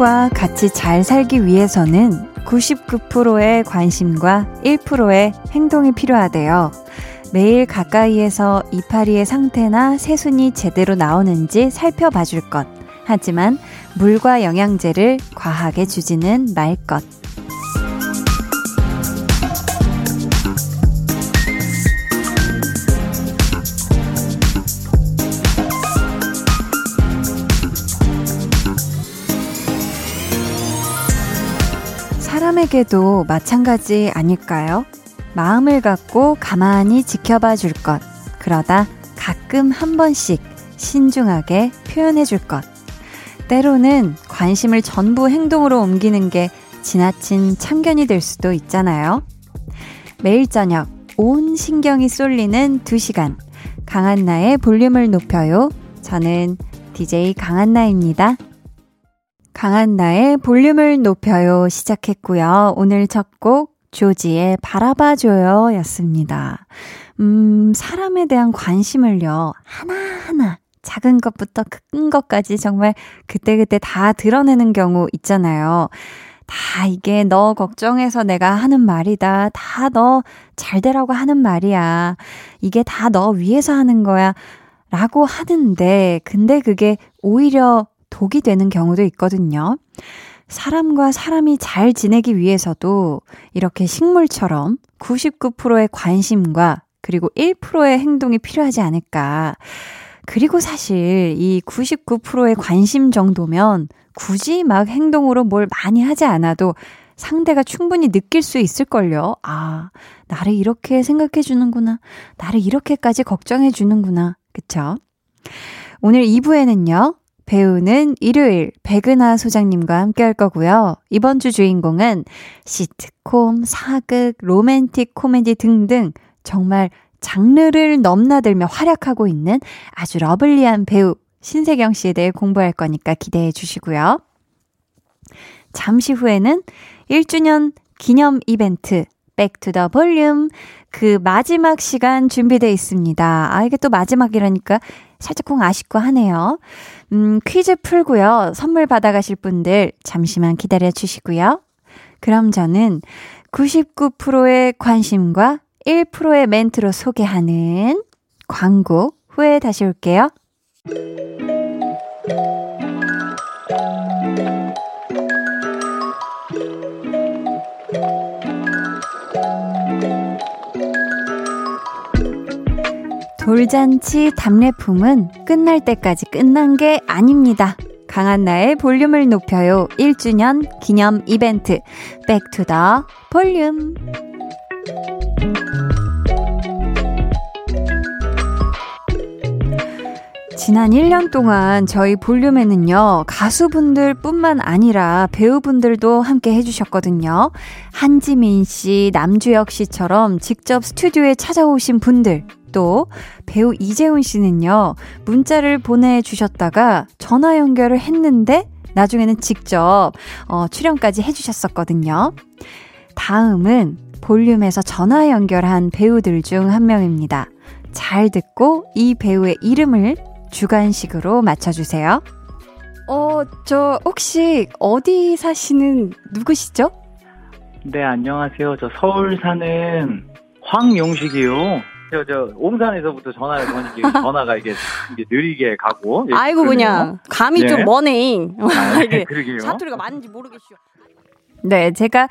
사람들과 같이 잘 살기 위해서는 99%의 관심과 1%의 행동이 필요하대요. 매일 가까이에서 이파리의 상태나 새순이 제대로 나오는지 살펴봐 줄 것. 하지만 물과 영양제를 과하게 주지는 말 것. 사람에게도 마찬가지 아닐까요? 마음을 갖고 가만히 지켜봐 줄 것. 그러다 가끔 한 번씩 신중하게 표현해 줄 것. 때로는 관심을 전부 행동으로 옮기는 게 지나친 참견이 될 수도 있잖아요. 매일 저녁 온 신경이 쏠리는 2시간. 강한나의 볼륨을 높여요. 저는 DJ 강한나입니다. 강한 나의 볼륨을 높여요 시작했고요. 오늘 첫 곡 조지의 바라봐줘요 였습니다. 음, 사람에 대한 관심을요, 하나하나, 작은 것부터 큰 것까지 정말 그때그때 다 드러내는 경우 있잖아요. 다 이게 너 걱정해서 내가 하는 말이다. 다 너 잘 되라고 하는 말이야. 이게 다 너 위해서 하는 거야. 라고 하는데, 근데 그게 오히려 독이 되는 경우도 있거든요. 사람과 사람이 잘 지내기 위해서도 이렇게 식물처럼 99%의 관심과 그리고 1%의 행동이 필요하지 않을까. 그리고 사실 이 99%의 관심 정도면 굳이 막 행동으로 뭘 많이 하지 않아도 상대가 충분히 느낄 수 있을걸요. 아, 나를 이렇게 생각해주는구나. 나를 이렇게까지 걱정해주는구나. 그쵸? 오늘 2부에는요, 배우는 일요일 백은하 소장님과 함께 할 거고요. 이번 주 주인공은 시트콤, 사극, 로맨틱 코미디 등등 정말 장르를 넘나들며 활약하고 있는 아주 lovely한 배우 신세경 씨에 대해 공부할 거니까 기대해 주시고요. 잠시 후에는 1주년 기념 이벤트 back to the 볼륨 그 마지막 시간 준비되어 있습니다. 아 이게 또 마지막이라니까 살짝 콩 아쉽고 하네요. 음, 퀴즈 풀고요. 선물 받아가실 분들 잠시만 기다려 주시고요. 그럼 저는 99%의 관심과 1%의 멘트로 소개하는 광고 후에 다시 올게요. 돌잔치 답례품은 끝날 때까지 끝난 게 아닙니다. 강한나의 볼륨을 높여요 1주년 기념 이벤트 back to the 볼륨 지난 1년 동안 저희 볼륨에는요, 가수분들 뿐만 아니라 배우분들도 함께 해주셨거든요. 한지민 씨, 남주혁 씨처럼 직접 스튜디오에 찾아오신 분들, 또 배우 이재훈 씨는요, 문자를 보내주셨다가 전화 연결을 했는데, 나중에는 직접, 어, 출연까지 해주셨었거든요. 다음은 볼륨에서 전화 연결한 배우들 중 한 명입니다. 잘 듣고 이 배우의 이름을 주관식으로 맞춰주세요. 어, 저 혹시 어디 사시는 누구시죠? 네, 안녕하세요. 저 서울 사는 황용식이요. 저, 저, 옹산에서부터 전화를 거니까 전화가 이게, 이게 느리게 가고. 예, 아이고, 그냥. 감이 네. 좀 머네. 아, 네, 그러게요. 사투리가 많은지 모르겠슈. 네, 제가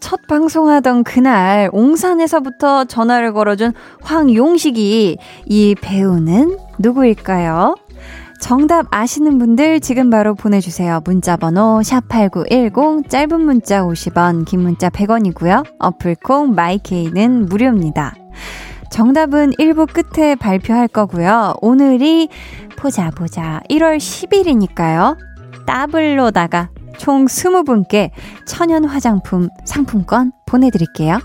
첫 방송하던 그날 옹산에서부터 전화를 걸어준 황용식이 이 배우는 누구일까요? 정답 아시는 분들 지금 바로 보내주세요. 문자번호 샵8910 짧은 문자 50원 긴 문자 100원이고요. 어플콩 마이케이는 무료입니다. 정답은 1부 끝에 발표할 거고요. 오늘이 보자 보자 1월 10일이니까요. 더블로다가 총 20분께 천연 화장품 상품권 보내드릴게요.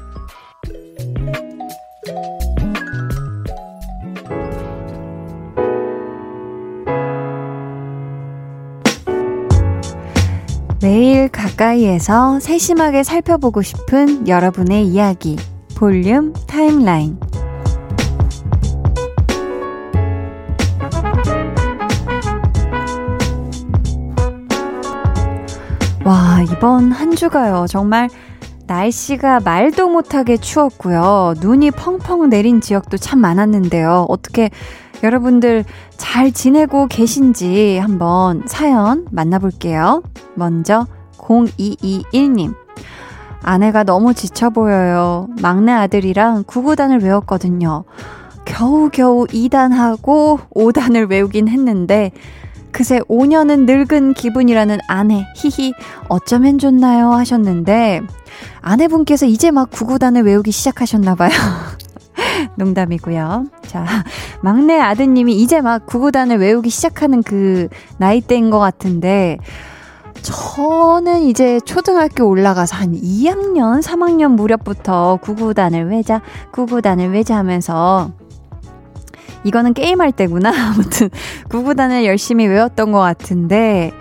매일 가까이에서 세심하게 살펴보고 싶은 여러분의 이야기. 볼륨 타임라인. 와, 이번 한 주가요. 정말 날씨가 말도 못하게 추웠고요. 눈이 펑펑 내린 지역도 참 많았는데요. 어떻게 여러분들 잘 지내고 계신지 한번 사연 만나볼게요. 먼저 0221님. 아내가 너무 지쳐 보여요. 막내 아들이랑 구구단을 외웠거든요. 겨우겨우 2단하고 5단을 외우긴 했는데 그새 5년은 늙은 기분이라는 아내, 히히, 어쩌면 좋나요? 하셨는데, 아내분께서 이제 막 구구단을 외우기 시작하셨나봐요. 농담이고요. 자, 막내 아드님이 이제 막 구구단을 외우기 시작하는 그 나이대인 것 같은데, 저는 이제 초등학교 올라가서 한 2학년, 3학년 무렵부터 구구단을 외자, 구구단을 외자 하면서 이거는 게임할 때구나. 아무튼 구구단을 열심히 외웠던 것 같은데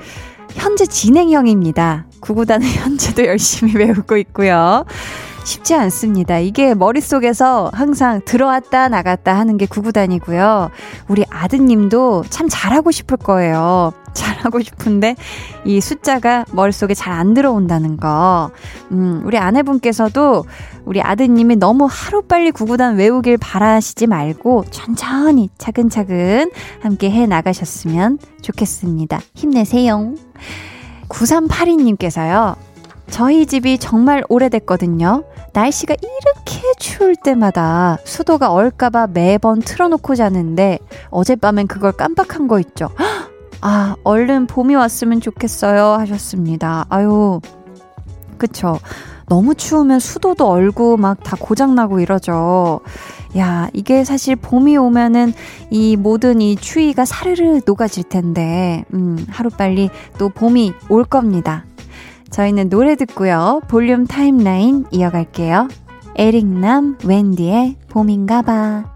현재 진행형입니다. 구구단을 현재도 열심히 외우고 있고요. 쉽지 않습니다. 이게 머릿속에서 항상 들어왔다 나갔다 하는 게 구구단이고요. 우리 아드님도 참 잘하고 싶을 거예요. 잘하고 싶은데 이 숫자가 머릿속에 잘 안 들어온다는 거. 음, 우리 아내분께서도 우리 아드님이 너무 하루빨리 구구단 외우길 바라시지 말고 천천히 차근차근 함께 해 나가셨으면 좋겠습니다. 힘내세요. 9382님께서요. 저희 집이 정말 오래됐거든요. 날씨가 이렇게 추울 때마다 수도가 얼까봐 매번 틀어놓고 자는데 어젯밤엔 그걸 깜빡한 거 있죠. 아, 얼른 봄이 왔으면 좋겠어요. 하셨습니다. 아유, 그쵸. 너무 추우면 수도도 얼고 막 다 고장나고 이러죠. 야, 이게 사실 봄이 오면은 이 모든 이 추위가 사르르 녹아질 텐데, 음, 하루빨리 또 봄이 올 겁니다. 저희는 노래 듣고요. 볼륨 타임라인 이어갈게요. 에릭남, 웬디의 봄인가봐.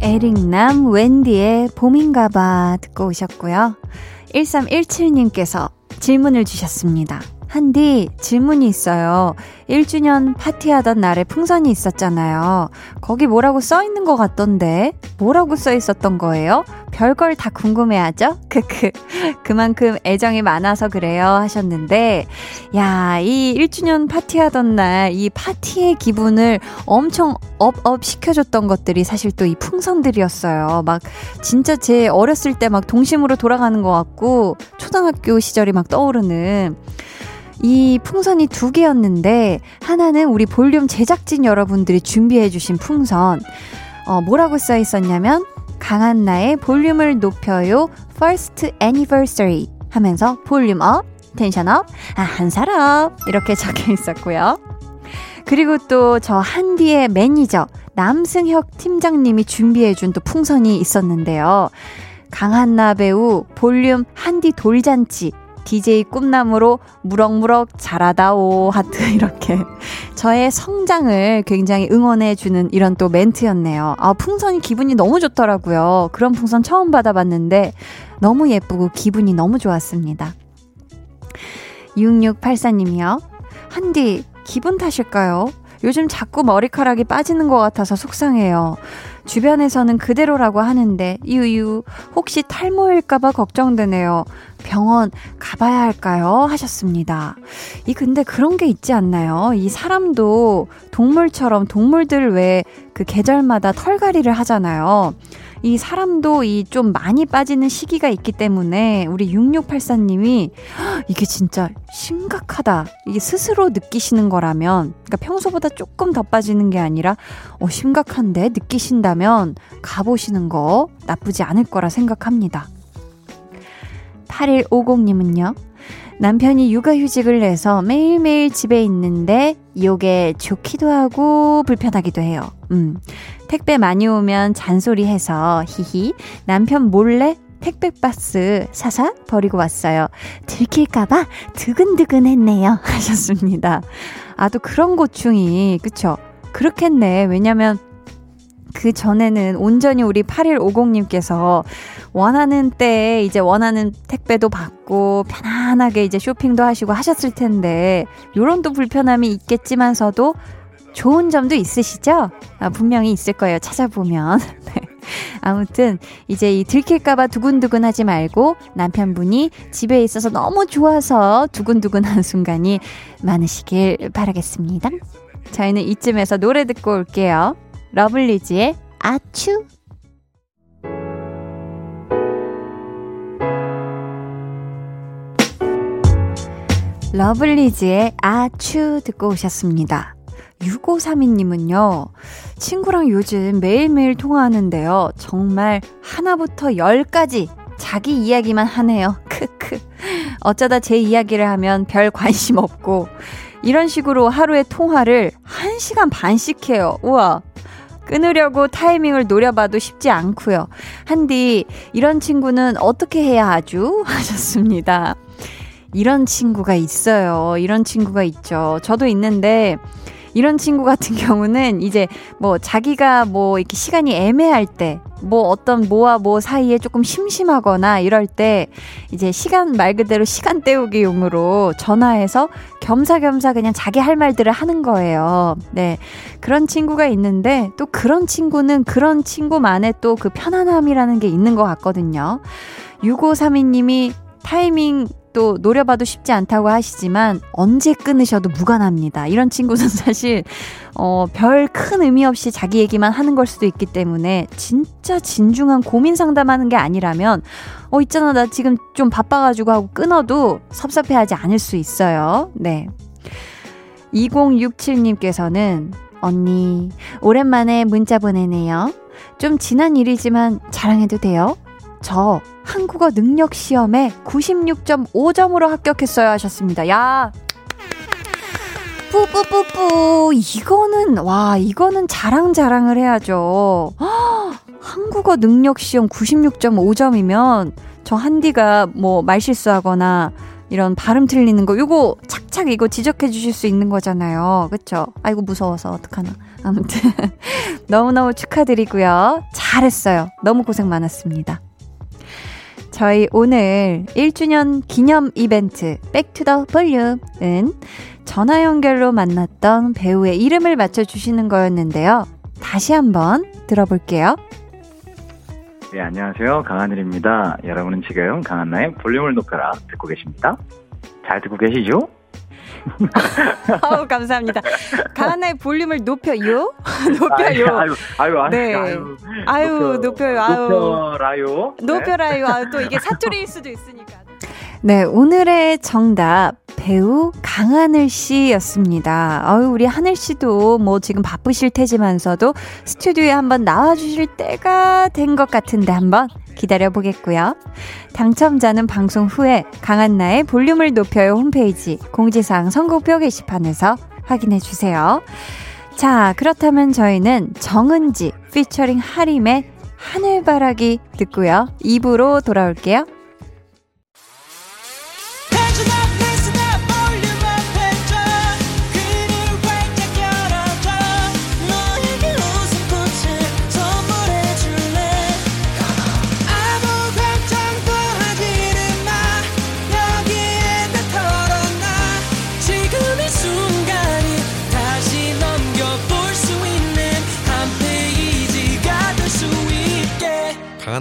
에릭남, 웬디의 봄인가봐 듣고 오셨고요. 1317님께서 질문을 주셨습니다. 한디 질문이 있어요. 1주년 파티하던 날에 풍선이 있었잖아요. 거기 뭐라고 써 있는 것 같던데 뭐라고 써 있었던 거예요? 별걸 다 궁금해하죠? 크크. 그만큼 애정이 많아서 그래요 하셨는데 야, 이 1주년 파티하던 날 이 파티의 기분을 엄청 up up 시켜줬던 것들이 사실 또 이 풍선들이었어요. 막 진짜 제 어렸을 때 막 동심으로 돌아가는 것 같고 초등학교 시절이 막 떠오르는 이 풍선이 두 개였는데 하나는 우리 볼륨 제작진 여러분들이 준비해 주신 풍선. 어, 뭐라고 써 있었냐면 강한나의 볼륨을 높여요 first anniversary 하면서 볼륨 up, tension up, 아, 한 사람 이렇게 적혀 있었고요. 그리고 또 저 한디의 매니저 남승혁 팀장님이 준비해 준 또 풍선이 있었는데요. 강한나 배우 볼륨 한디 돌잔치 DJ 꿈나무로 무럭무럭 자라다오 하트 이렇게 저의 성장을 굉장히 응원해 주는 이런 또 멘트였네요. 아, 풍선이 기분이 너무 좋더라고요. 그런 풍선 처음 받아봤는데 너무 예쁘고 기분이 너무 좋았습니다. 6684님이요. 한디, 기분 탓일까요? 요즘 자꾸 머리카락이 빠지는 것 같아서 속상해요. 주변에서는 그대로라고 하는데, 유유, 혹시 탈모일까봐 걱정되네요. 병원 가봐야 할까요? 하셨습니다. 이 근데 그런 게 있지 않나요? 이 사람도 동물처럼 동물들 왜 그 계절마다 털갈이를 하잖아요. 이 사람도 이 좀 많이 빠지는 시기가 있기 때문에 우리 6684님이 이게 진짜 심각하다. 이게 스스로 느끼시는 거라면, 그러니까 평소보다 조금 더 빠지는 게 아니라, 어, 심각한데 느끼신다면 가보시는 거 나쁘지 않을 거라 생각합니다. 8150님은요, 남편이 육아휴직을 내서 매일매일 집에 있는데 요게 좋기도 하고 불편하기도 해요. 음. 택배 많이 오면 잔소리해서 히히 남편 몰래 택배 박스 사사 버리고 왔어요. 들킬까봐 드근드근했네요. 하셨습니다. 아, 또 그런 고충이, 그쵸? 그렇겠네. 왜냐면 그 전에는 온전히 우리 8150님께서 원하는 때에 이제 원하는 택배도 받고 편안하게 이제 쇼핑도 하시고 하셨을 텐데 요런 또 불편함이 있겠지만서도 좋은 점도 있으시죠? 아, 분명히 있을 거예요. 찾아보면. 네. 아무튼 이제 이 들킬까봐 두근두근 하지 말고 남편분이 집에 있어서 너무 좋아서 두근두근 한 순간이 많으시길 바라겠습니다. 저희는 이쯤에서 노래 듣고 올게요. 러블리즈의 아추. 러블리즈의 아추 듣고 오셨습니다. 6532님은요, 친구랑 요즘 매일매일 통화하는데요. 정말 하나부터 열까지 자기 이야기만 하네요. 크크. 어쩌다 제 이야기를 하면 별 관심 없고, 이런 식으로 하루에 통화를 1시간 반씩 해요. 우와. 끊으려고 타이밍을 노려봐도 쉽지 않고요. 한디, 이런 친구는 어떻게 해야 하죠? 하셨습니다. 이런 친구가 있어요. 이런 친구가 있죠. 저도 있는데, 이런 친구 같은 경우는 이제 뭐 자기가 뭐 이렇게 시간이 애매할 때, 뭐 어떤 뭐와 뭐 사이에 조금 심심하거나 이럴 때 이제 시간 말 그대로 시간 때우기 용으로 전화해서 겸사겸사 그냥 자기 할 말들을 하는 거예요. 네. 그런 친구가 있는데 또 그런 친구는 그런 친구만의 또 그 편안함이라는 게 있는 것 같거든요. 6532님이 타이밍 또 노려봐도 쉽지 않다고 하시지만 언제 끊으셔도 무관합니다. 이런 친구는 사실 어, 별 큰 의미 없이 자기 얘기만 하는 걸 수도 있기 때문에 진짜 진중한 고민 상담하는 게 아니라면 어 있잖아 나 지금 좀 바빠가지고 하고 끊어도 섭섭해하지 않을 수 있어요. 네. 2067님께서는 언니 오랜만에 문자 보내네요. 좀 지난 일이지만 자랑해도 돼요? 저 한국어 능력 시험에 96.5점으로 합격했어요 하셨습니다. 야. 뿌뿌뿌뿌 이거는 와 이거는 자랑 자랑을 해야죠. 허, 한국어 능력 시험 96.5점이면 저 한디가 뭐 말실수하거나 이런 발음 틀리는 거 요거 착착 이거 지적해 주실 수 있는 거잖아요. 그쵸? 아이고 무서워서 어떡하나. 아무튼 너무너무 축하드리고요. 잘했어요. 너무 고생 많았습니다. 저희 오늘 1주년 기념 이벤트 back to the 볼륨은 전화 연결로 만났던 배우의 이름을 맞춰주시는 거였는데요. 다시 한번 들어볼게요. 네, 안녕하세요. 강하늘입니다. 여러분은 지금 강한나의 볼륨을 높여라 듣고 계십니다. 잘 듣고 계시죠? 아우 감사합니다. 강한나의 볼륨을 높여요. 높여요. 아유, 아유, 아유, 네. 아유, 아유 높여요. 아유 높여라요. 네. 높여라요. 아, 또 이게 사투리일 수도 있으니까. 네, 오늘의 정답 배우 강하늘 씨였습니다. 아유, 우리 하늘 씨도 뭐 지금 바쁘실 테지만서도 스튜디오에 한번 나와 주실 때가 된 것 같은데 한번 기다려 보겠고요. 당첨자는 방송 후에 강한나의 볼륨을 높여요 홈페이지 공지사항 선곡표 게시판에서 확인해 주세요. 자, 그렇다면 저희는 정은지 피처링 하림의 하늘바라기 듣고요. 2부로 돌아올게요.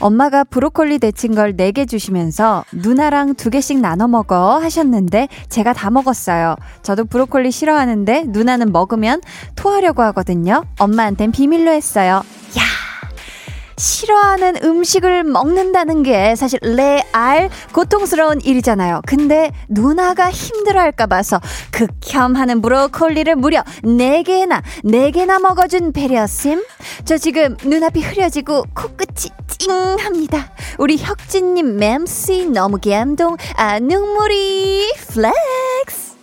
엄마가 브로콜리 데친 걸 4개 주시면서 누나랑 2개씩 나눠 먹어 하셨는데 제가 다 먹었어요. 저도 브로콜리 싫어하는데 누나는 먹으면 토하려고 하거든요. 엄마한텐 비밀로 했어요. 야! 싫어하는 음식을 먹는다는 게 사실 real 고통스러운 일이잖아요. 근데 누나가 힘들어할까 봐서 극혐하는 브로콜리를 무려 4개나 4개나 먹어준 배려심. 저 지금 눈앞이 흐려지고 코끝이 찡합니다. 우리 혁진님 맴씨 너무 감동. 아 눈물이 flex.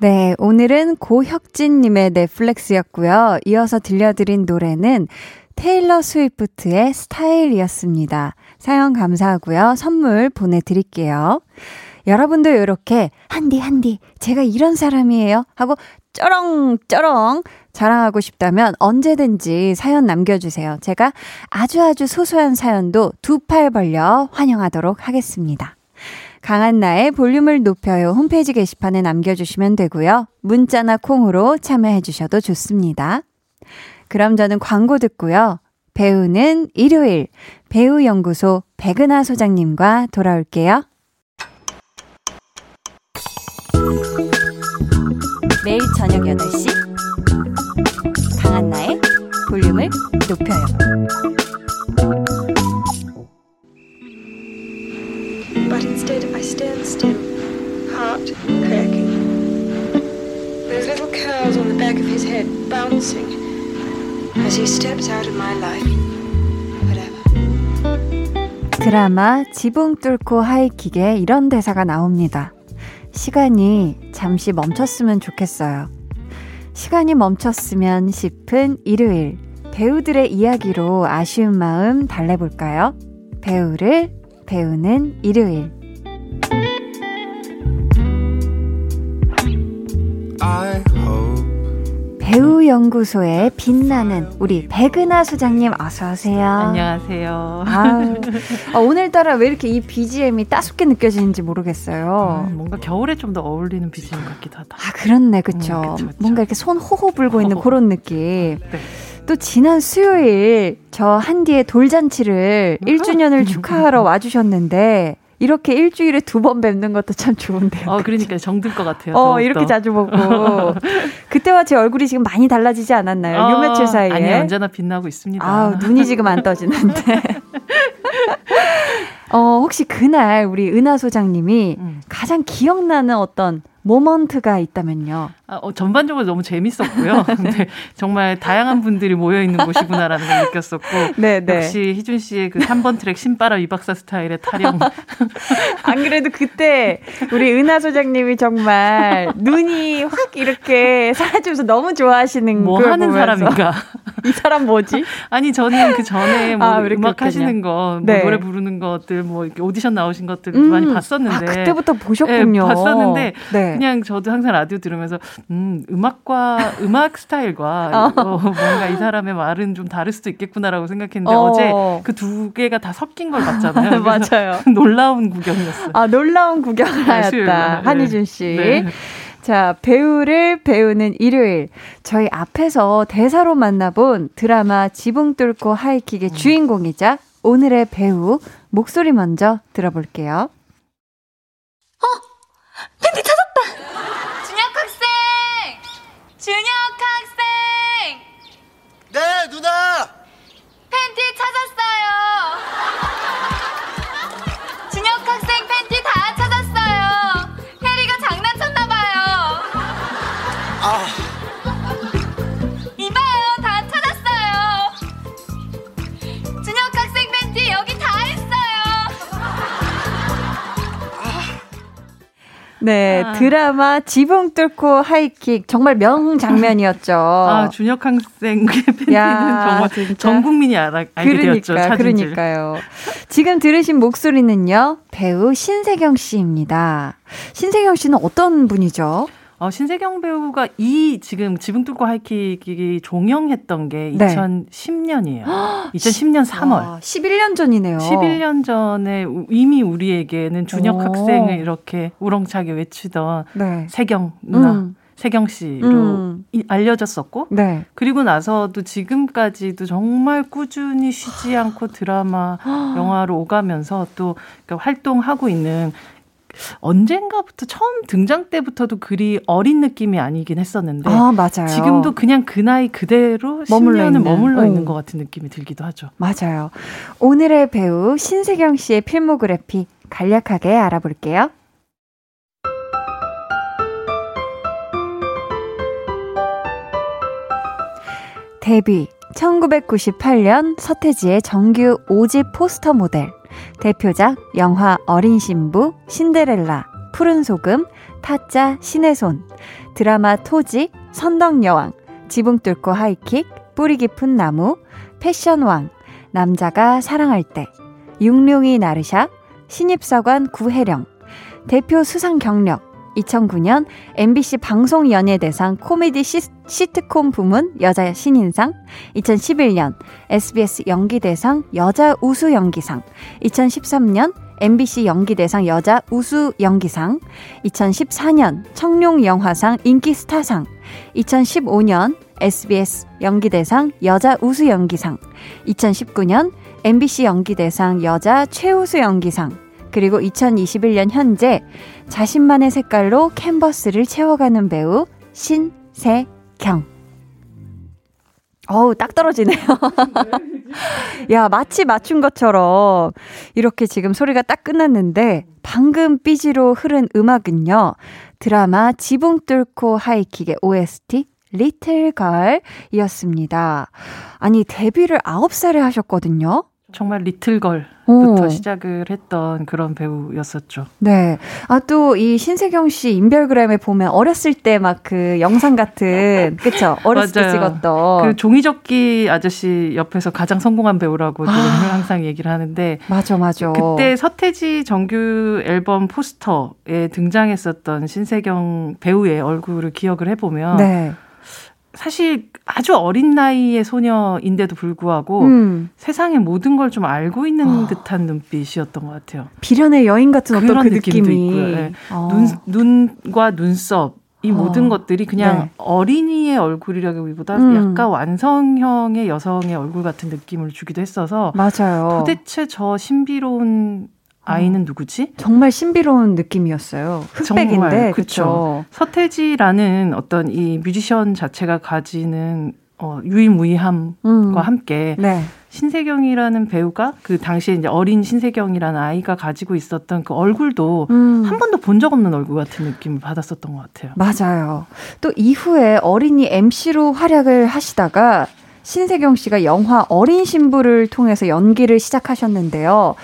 네, 오늘은 고혁진님의 넷플렉스였고요. 이어서 들려드린 노래는 테일러 스위프트의 Style이었습니다. 사연 감사하고요. 선물 보내드릴게요. 여러분도 이렇게 한디 한디 제가 이런 사람이에요 하고 쩌렁쩌렁 자랑하고 싶다면 언제든지 사연 남겨주세요. 제가 아주 아주 소소한 사연도 두 팔 벌려 환영하도록 하겠습니다. 강한 나의 볼륨을 높여요 홈페이지 게시판에 남겨주시면 되고요. 문자나 콩으로 참여해주셔도 좋습니다. 그럼 저는 광고 듣고요. 배우는 일요일 배우연구소 백은하 소장님과 돌아올게요. 매일 저녁 8시 강한나의 볼륨을 높여요. But instead, I stand still, heart cracking. Those little curls on the back of his head bouncing as he steps out of my life. Whatever. 드라마 지붕 뚫고 하이킥에 이런 대사가 나옵니다. 시간이 잠시 멈췄으면 좋겠어요. 시간이 멈췄으면 싶은 일요일. 배우들의 이야기로 아쉬운 마음 달래볼까요? 배우를 배우는 일요일. I 배우 연구소의 빛나는 우리 백은하 소장님 어서 오세요. 안녕하세요. 아, 오늘따라 왜 이렇게 이 BGM이 따숩게 느껴지는지 모르겠어요. 음, 뭔가 겨울에 좀 더 어울리는 BGM 같기도 하다. 아, 그렇네, 그쵸. 음. 뭔가 이렇게 손 호호 불고 있는. 그런 느낌. 네. 또 지난 수요일 저 한디의 돌잔치를 1주년을 축하하러 와주셨는데 이렇게 일주일에 두 번 뵙는 것도 참 좋은데요. 어, 그러니까 정들 것 같아요. 어. 이렇게 자주 보고. 그때와 제 얼굴이 지금 많이 달라지지 않았나요? 요 어, 며칠 사이에. 아니, 언제나 빛나고 있습니다. 아우, 눈이 지금 안 떠지는데. 어, 혹시 그날 우리 은하 소장님이 음. 가장 기억나는 어떤 모먼트가 있다면요. 아, 어, 전반적으로 너무 재밌었고요. 근데 정말 다양한 분들이 모여 있는 곳이구나라는 걸 느꼈었고 네, 네. 역시 희준 씨의 그 3번 트랙 신바람 이박사 스타일의 타령. 안 그래도 그때 우리 은하 소장님이 정말 눈이 확 이렇게 사라지면서 너무 좋아하시는 뭐걸 하는 사람인가? 이 사람 뭐지? 아니 저는 그 전에 뭐 아, 음악. 하시는 거, 뭐 네. 노래 부르는 것들, 뭐 이렇게 오디션 나오신 것들 음, 많이 봤었는데. 아, 그때부터 보셨군요. 예, 봤었는데 네. 그냥 저도 항상 라디오 들으면서 음 음악과 음악 스타일과 어, 뭔가 이 사람의 말은 좀 다를 수도 있겠구나라고 생각했는데 어. 어. 제 그 두 개가 다 섞인 걸 봤잖아요. 맞아요. 놀라운 구경이었어요. 아, 놀라운 구경을 네, 하였다. 한희준 씨. 네. 자, 배우를 배우는 일요일. 저희 앞에서 대사로 만나본 드라마 지붕 뚫고 음. 하이킥의 주인공이자 오늘의 배우 목소리 먼저 들어볼게요. 준혁 네, 아. 드라마 지붕 뚫고 하이킥 정말 명장면이었죠. 아 준혁 학생의 팬티는 야, 정말 진짜. 전 국민이 알아, 알게 되었죠. 그러니까, 찾은 줄. 그러니까요. 지금 들으신 목소리는요, 배우 신세경 씨입니다. 신세경 씨는 어떤 분이죠? 어, 신세경 배우가 이 지금 지붕 뚫고 하이킥이 종영했던 게 네. 2010년이에요. 2010년 3월. 와, 11년 전이네요. 11년 전에 우- 이미 우리에게는 준혁 오. 학생을 이렇게 우렁차게 외치던 네. 세경 누나, 음. 세경 씨로 음. 이- 알려졌었고 네. 그리고 나서도 지금까지도 정말 꾸준히 쉬지 않고 드라마, 영화로 오가면서 또 그러니까 활동하고 있는 언젠가부터 처음 등장 때부터도 그리 어린 느낌이 아니긴 했었는데 아, 맞아요. 지금도 그냥 그 나이 그대로 머물러 10년을 있는. 머물러 있는 어. 것 같은 느낌이 들기도 하죠. 맞아요. 오늘의 배우 신세경 씨의 필모그래피 간략하게 알아볼게요. 데뷔 1998년 서태지의 정규 5집 포스터 모델 대표작 영화 어린 신부, 신데렐라, 푸른 소금, 타짜, 신의 손 드라마 토지, 선덕여왕, 지붕 뚫고 하이킥, 뿌리 깊은 나무, 패션왕, 남자가 사랑할 때, 육룡이 나르샤, 신입사관 구혜령, 대표 수상 경력, 2009년 MBC 방송연예대상 코미디 시, 시트콤 부문 여자 신인상, 2011년 SBS 연기대상 여자 우수 연기상, 2013년 MBC 연기대상 여자 우수 연기상, 2014년 청룡영화상 인기스타상, 2015년 SBS 연기대상 여자 우수 연기상, 2019년 MBC 연기대상 여자 최우수 연기상, 그리고 2021년 현재 자신만의 색깔로 캔버스를 채워가는 배우 신세경. 어우, 딱 떨어지네요. 야, 마치 맞춘 것처럼 이렇게 지금 소리가 딱 끝났는데 방금 BG로 흐른 음악은요. 드라마 지붕 뚫고 하이킥의 OST Little Girl이었습니다. 아니, 데뷔를 9살에 하셨거든요. 정말 Little Girl부터 오. 시작을 했던 그런 배우였었죠. 네. 아, 또 이 신세경 씨 인별그램에 보면 어렸을 때 막 그 영상 같은, 그쵸? 어렸을 때 맞아요. 찍었던. 그 종이접기 아저씨 옆에서 가장 성공한 배우라고 아. 항상 얘기를 하는데 맞아, 맞아. 그때 서태지 정규 앨범 포스터에 등장했었던 신세경 배우의 얼굴을 기억을 해보면 네. 사실 아주 어린 나이의 소녀인데도 불구하고 음. 세상의 모든 걸 좀 알고 있는 듯한 눈빛이었던 것 같아요. 비련의 여인 같은 어떤 그 느낌도 느낌이. 있고요. 네. 어. 눈, 눈과 눈썹 이 어. 모든 것들이 그냥 네. 어린이의 얼굴이라기보다 음. 약간 완성형의 여성의 얼굴 같은 느낌을 주기도 했어서 맞아요. 도대체 저 신비로운 아이는 누구지? 정말 신비로운 느낌이었어요. 흑백인데, 그쵸. 서태지라는 어떤 이 뮤지션 자체가 가지는 어, 유일무이함과 음. 함께 네. 신세경이라는 배우가 그 당시에 이제 어린 신세경이라는 아이가 가지고 있었던 그 얼굴도 음. 한 번도 본 적 없는 얼굴 같은 느낌을 받았었던 것 같아요. 맞아요. 또 이후에 어린이 MC로 활약을 하시다가 신세경 씨가 영화 어린 신부를 통해서 연기를 시작하셨는데요.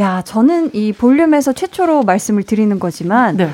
야, 저는 이 볼륨에서 최초로 말씀을 드리는 거지만 네.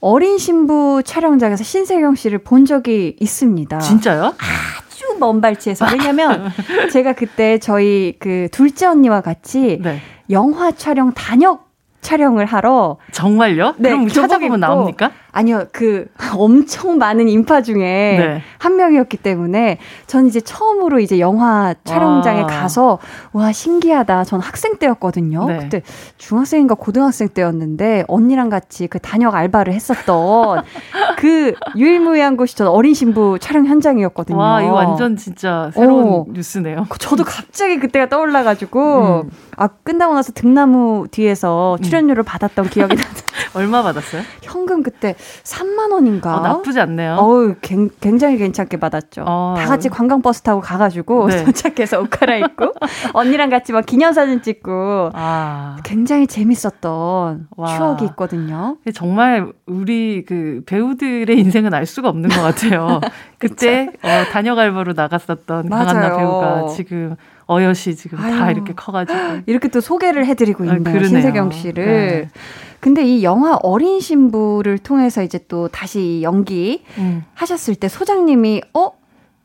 어린 신부 촬영장에서 신세경 씨를 본 적이 있습니다. 진짜요? 아주 먼 발치에서 왜냐면 제가 그때 저희 그 둘째 언니와 같이 네. 영화 촬영 단역 촬영을 하러 정말요? 네, 그럼 찾아보면 나옵니까? 아니요, 그 엄청 많은 인파 중에 네. 한 명이었기 때문에 전 이제 처음으로 이제 영화 촬영장에 와. 가서 와 신기하다. 전 학생 때였거든요. 네. 그때 중학생인가 고등학생 때였는데 언니랑 같이 그 단역 알바를 했었던 그 유일무이한 곳이 전 어린 신부 촬영 현장이었거든요. 와, 이거 완전 진짜 새로운 어. 뉴스네요. 저도 갑자기 그때가 떠올라가지고 음. 아 끝나고 나서 등나무 뒤에서 출연료를 받았던 기억이 나요. 얼마 받았어요? 현금 그때 3만 원인가? 어, 나쁘지 않네요. 어우, 굉- 굉장히 괜찮게 받았죠. 어. 다 같이 관광버스 타고 가가지고 네. 도착해서 옷 갈아입고 언니랑 같이 막 기념사진 찍고 아. 굉장히 재밌었던 와. 추억이 있거든요. 정말 우리 그 배우들의 인생은 알 수가 없는 것 같아요. 그때 어, 단역 알바로 나갔었던 강한나. 배우가 지금 어여시 지금 다 아유. 이렇게 커가지고 이렇게 또 소개를 해드리고 아, 있네요. 그러네요. 신세경 씨를. 네. 근데 이 영화 어린 신부를 통해서 이제 또 다시 연기 음. 하셨을 때 소장님이 어?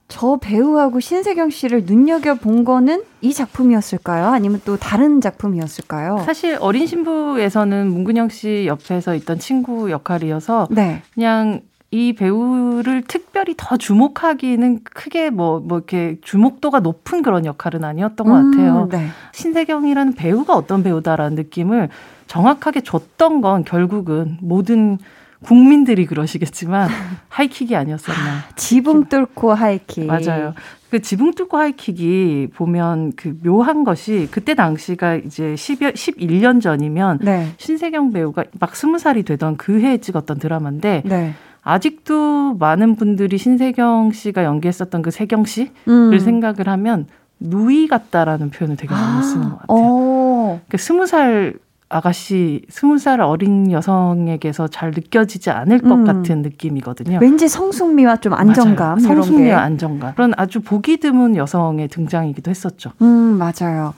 저 배우하고 신세경 씨를 눈여겨 본 거는 이 작품이었을까요? 아니면 또 다른 작품이었을까요? 사실 어린 신부에서는 문근영 씨 옆에서 있던 친구 역할이어서 네. 그냥 이 배우를 특별히 더 주목하기는 크게 뭐, 뭐 이렇게 주목도가 높은 그런 역할은 아니었던 것 같아요. 음, 네. 신세경이라는 배우가 어떤 배우다라는 느낌을 정확하게 줬던 건 결국은 모든 국민들이 그러시겠지만 하이킥이 아니었었나. 지붕 뚫고 하이킥. 맞아요. 그 지붕 뚫고 하이킥이 보면 그 묘한 것이 그때 당시가 이제 10여, 11년 전이면 네. 신세경 배우가 막 20살이 되던 그 해에 찍었던 드라마인데 네. 아직도 많은 분들이 신세경 씨가 연기했었던 그 세경 씨를 음. 생각을 하면 누이 같다라는 표현을 되게 많이 쓰는 것 같아요. 어. 그 스무 살 아가씨, 스무 살 어린 여성에게서 잘 느껴지지 않을 것 음. 같은 느낌이거든요. 왠지 성숙미와 좀 안정감 맞아요. 성숙미와 안정감. 그런 아주 보기 드문 여성의 등장이기도 했었죠. 음, 맞아요.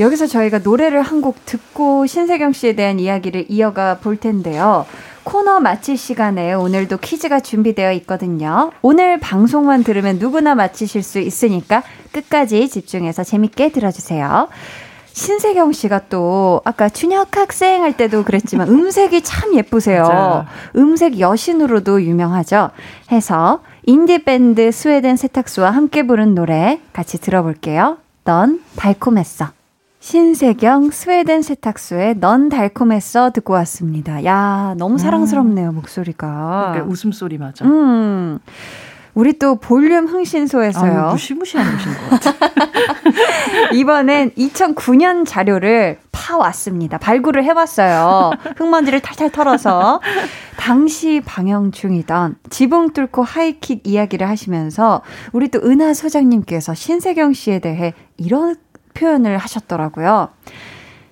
여기서 저희가 노래를 한 곡 듣고 신세경 씨에 대한 이야기를 이어가 볼 텐데요. 코너 마칠 시간에 오늘도 퀴즈가 준비되어 있거든요. 오늘 방송만 들으면 누구나 맞히실 수 있으니까 끝까지 집중해서 재밌게 들어주세요. 신세경 씨가 또 아까 춘혁 학생 할 때도 그랬지만 음색이 참 예쁘세요. 음색 여신으로도 유명하죠. 해서 인디밴드 스웨덴 세탁소와 함께 부른 노래 같이 들어볼게요. 넌 달콤했어. 신세경 스웨덴 세탁소의 넌 달콤했어 듣고 왔습니다. 야, 너무 사랑스럽네요, 목소리가. 그러니까 웃음소리 맞아. 음. 우리 또 볼륨 흥신소에서요. 아유, 무시무시한 것 같아. 이번엔 2009년 자료를 파왔습니다. 발굴을 해봤어요. 흙먼지를 탈탈 털어서. 당시 방영 중이던 지붕 뚫고 하이킥 이야기를 하시면서 우리 또 은하 소장님께서 신세경 씨에 대해 이런 표현을 하셨더라고요.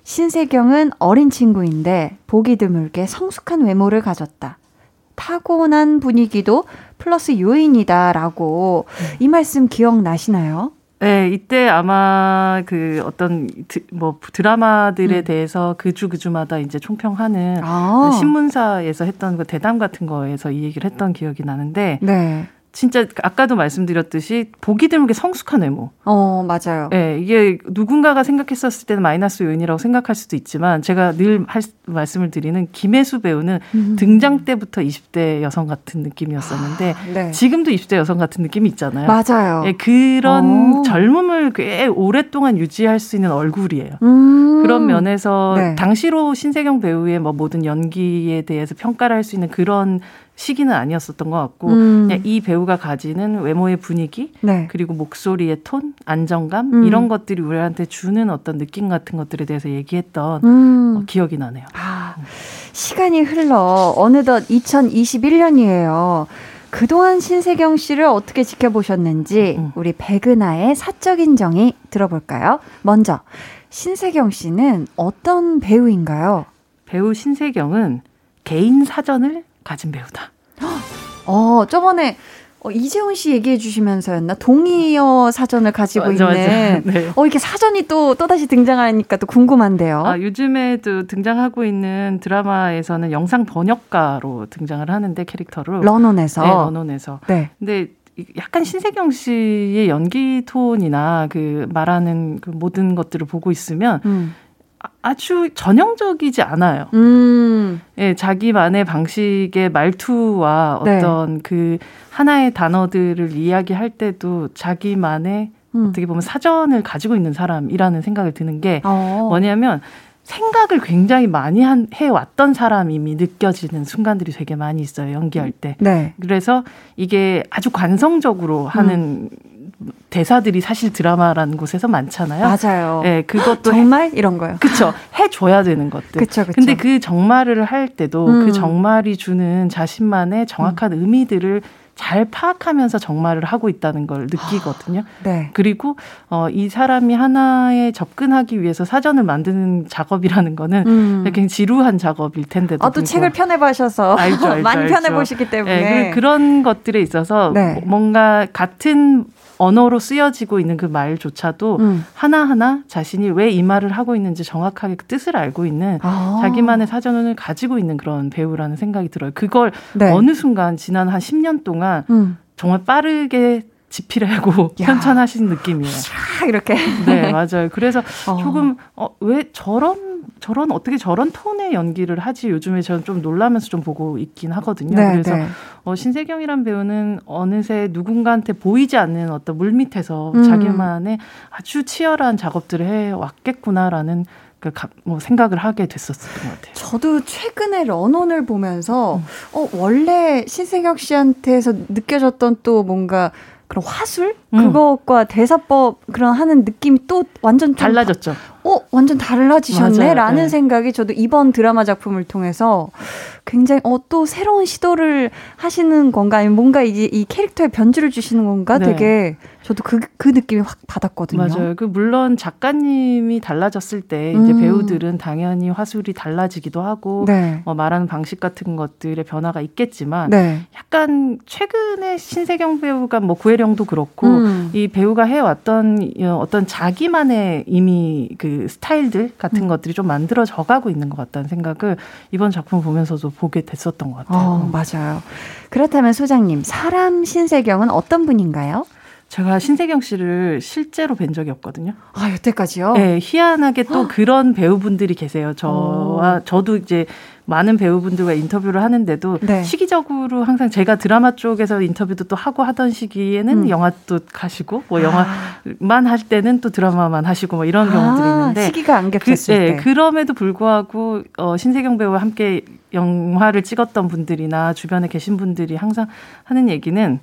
신세경은 어린 친구인데 보기 드물게 성숙한 외모를 가졌다. 타고난 분위기도 플러스 요인이다라고 이 말씀 기억나시나요? 네, 이때 아마 그 어떤 드, 뭐 드라마들에 음. 대해서 그주 그주마다 이제 총평하는 아. 신문사에서 했던 그 대담 같은 거에서 이 얘기를 했던 기억이 나는데 네. 진짜 아까도 말씀드렸듯이 보기 드물게 성숙한 외모. 어, 맞아요. 예, 이게 누군가가 생각했었을 때는 마이너스 요인이라고 생각할 수도 있지만 제가 늘 할, 말씀을 드리는 김혜수 배우는 음. 등장 때부터 20대 여성 같은 느낌이었었는데 네. 지금도 20대 여성 같은 느낌이 있잖아요. 맞아요. 예, 그런 오. 젊음을 꽤 오랫동안 유지할 수 있는 얼굴이에요. 음. 그런 면에서 네. 당시로 신세경 배우의 뭐 모든 연기에 대해서 평가를 할 수 있는 그런 시기는 아니었었던 것 같고 음. 그냥 이 배우가 가지는 외모의 분위기 네. 그리고 목소리의 톤, 안정감 음. 이런 것들이 우리한테 주는 어떤 느낌 같은 것들에 대해서 얘기했던 음. 어, 기억이 나네요. 아, 시간이 흘러 어느덧 2021년이에요. 그동안 신세경 씨를 어떻게 지켜보셨는지 음. 우리 백은하의 사적인 정의 들어볼까요? 먼저 신세경 씨는 어떤 배우인가요? 배우 신세경은 개인 사전을 가진 배우다. 어, 저번에 어, 이재훈 씨 얘기해 주시면서였나? 동의어 사전을 가지고 맞아, 맞아. 있는. 네. 어, 이렇게 사전이 또, 또다시 등장하니까 또 궁금한데요. 아, 요즘에도 등장하고 있는 드라마에서는 영상 번역가로 등장을 하는데 캐릭터로 런온에서. 네, 런온에서. 네. 근데 이- 약간 신세경 씨의 연기 톤이나 그 말하는 그 모든 것들을 보고 있으면 음. 아- 아주 전형적이지 않아요. 음. 예, 자기만의 방식의 말투와 네. 어떤 그 하나의 단어들을 이야기할 때도 자기만의 음. 어떻게 보면 사전을 가지고 있는 사람이라는 생각을 드는 게 어. 뭐냐면 생각을 굉장히 많이 한, 해왔던 사람임이 느껴지는 순간들이 되게 많이 있어요, 연기할 때. 네. 그래서 이게 아주 관성적으로 하는 대사들이 사실 드라마라는 곳에서 많잖아요. 맞아요. 예, 그것도 해- 정말 이런 거요. 그쵸. 해줘야 되는 것들. 그쵸, 그쵸. 근데 그 정말을 할 때도 음. 그 정말이 주는 자신만의 정확한 의미들을 잘 파악하면서 정말을 하고 있다는 걸 느끼거든요. 네. 그리고 어, 이 사람이 하나에 접근하기 위해서 사전을 만드는 작업이라는 거는 음. 굉장히 지루한 작업일 텐데도 아, 또 책을 편해봐셔서 알죠, 알죠, 많이. 편해보시기 때문에. 네, 그런 것들에 있어서 네. 뭔가 같은 언어로 쓰여지고 있는 그 말조차도 음. 하나하나 자신이 왜 이 말을 하고 있는지 정확하게 그 뜻을 알고 있는 아. 자기만의 사전을 가지고 있는 그런 배우라는 생각이 들어요. 그걸 네. 어느 순간 지난 한 10년 동안 음. 정말 빠르게 지필하고 야. 편찬하신 느낌이에요. 쫙 이렇게. 네, 맞아요. 그래서 어. 조금 어, 왜 저런 저런 어떻게 저런 톤의 연기를 하지 요즘에 저는 좀 놀라면서 좀 보고 있긴 하거든요. 네, 그래서 네. 어, 신세경이란 배우는 어느새 누군가한테 보이지 않는 어떤 물 밑에서 음. 자기만의 아주 치열한 작업들을 해 왔겠구나라는 그 가- 뭐 생각을 하게 됐었던 것 같아요. 저도 최근에 런온을 보면서 음. 어 원래 신세경 씨한테서 느껴졌던 또 뭔가 그런 화술 음. 그것과 대사법 그런 하는 느낌이 또 완전 좀 달라졌죠. 어 완전 달라지셨네 맞아요. 라는 네. 생각이 저도 이번 드라마 작품을 통해서 굉장히 어 또 새로운 시도를 하시는 건가 아니면 뭔가 이제 이 캐릭터에 변주를 주시는 건가 네. 되게 저도 그, 그 느낌이 확 받았거든요. 맞아요. 그 물론 작가님이 달라졌을 때 이제 음. 배우들은 당연히 화술이 달라지기도 하고 네. 뭐 말하는 방식 같은 것들의 변화가 있겠지만 네. 약간 최근에 신세경 배우가 뭐 구혜령도 그렇고 음. 이 배우가 해왔던 어, 어떤 자기만의 이미 그그 스타일들 같은 음. 것들이 좀 만들어져 가고 있는 것 같다는 생각을 이번 작품 보면서도 보게 됐었던 것 같아요. 어, 맞아요. 그렇다면 소장님, 사람 신세경은 어떤 분인가요? 제가 신세경 씨를 실제로 뵌 적이 없거든요. 아, 여태까지요? 네, 희한하게 또 그런 배우분들이 계세요. 어. 저와 저도 이제 많은 배우분들과 인터뷰를 하는데도 네. 시기적으로 항상 제가 드라마 쪽에서 인터뷰도 또 하고 하던 시기에는 음. 영화도 가시고 뭐 영화만 할 때는 또 드라마만 하시고 뭐 이런 경우들이 아, 있는데 시기가 안 그, 겹쳤을 예, 때. 그럼에도 불구하고 어, 신세경 배우와 함께 영화를 찍었던 분들이나 주변에 계신 분들이 항상 하는 얘기는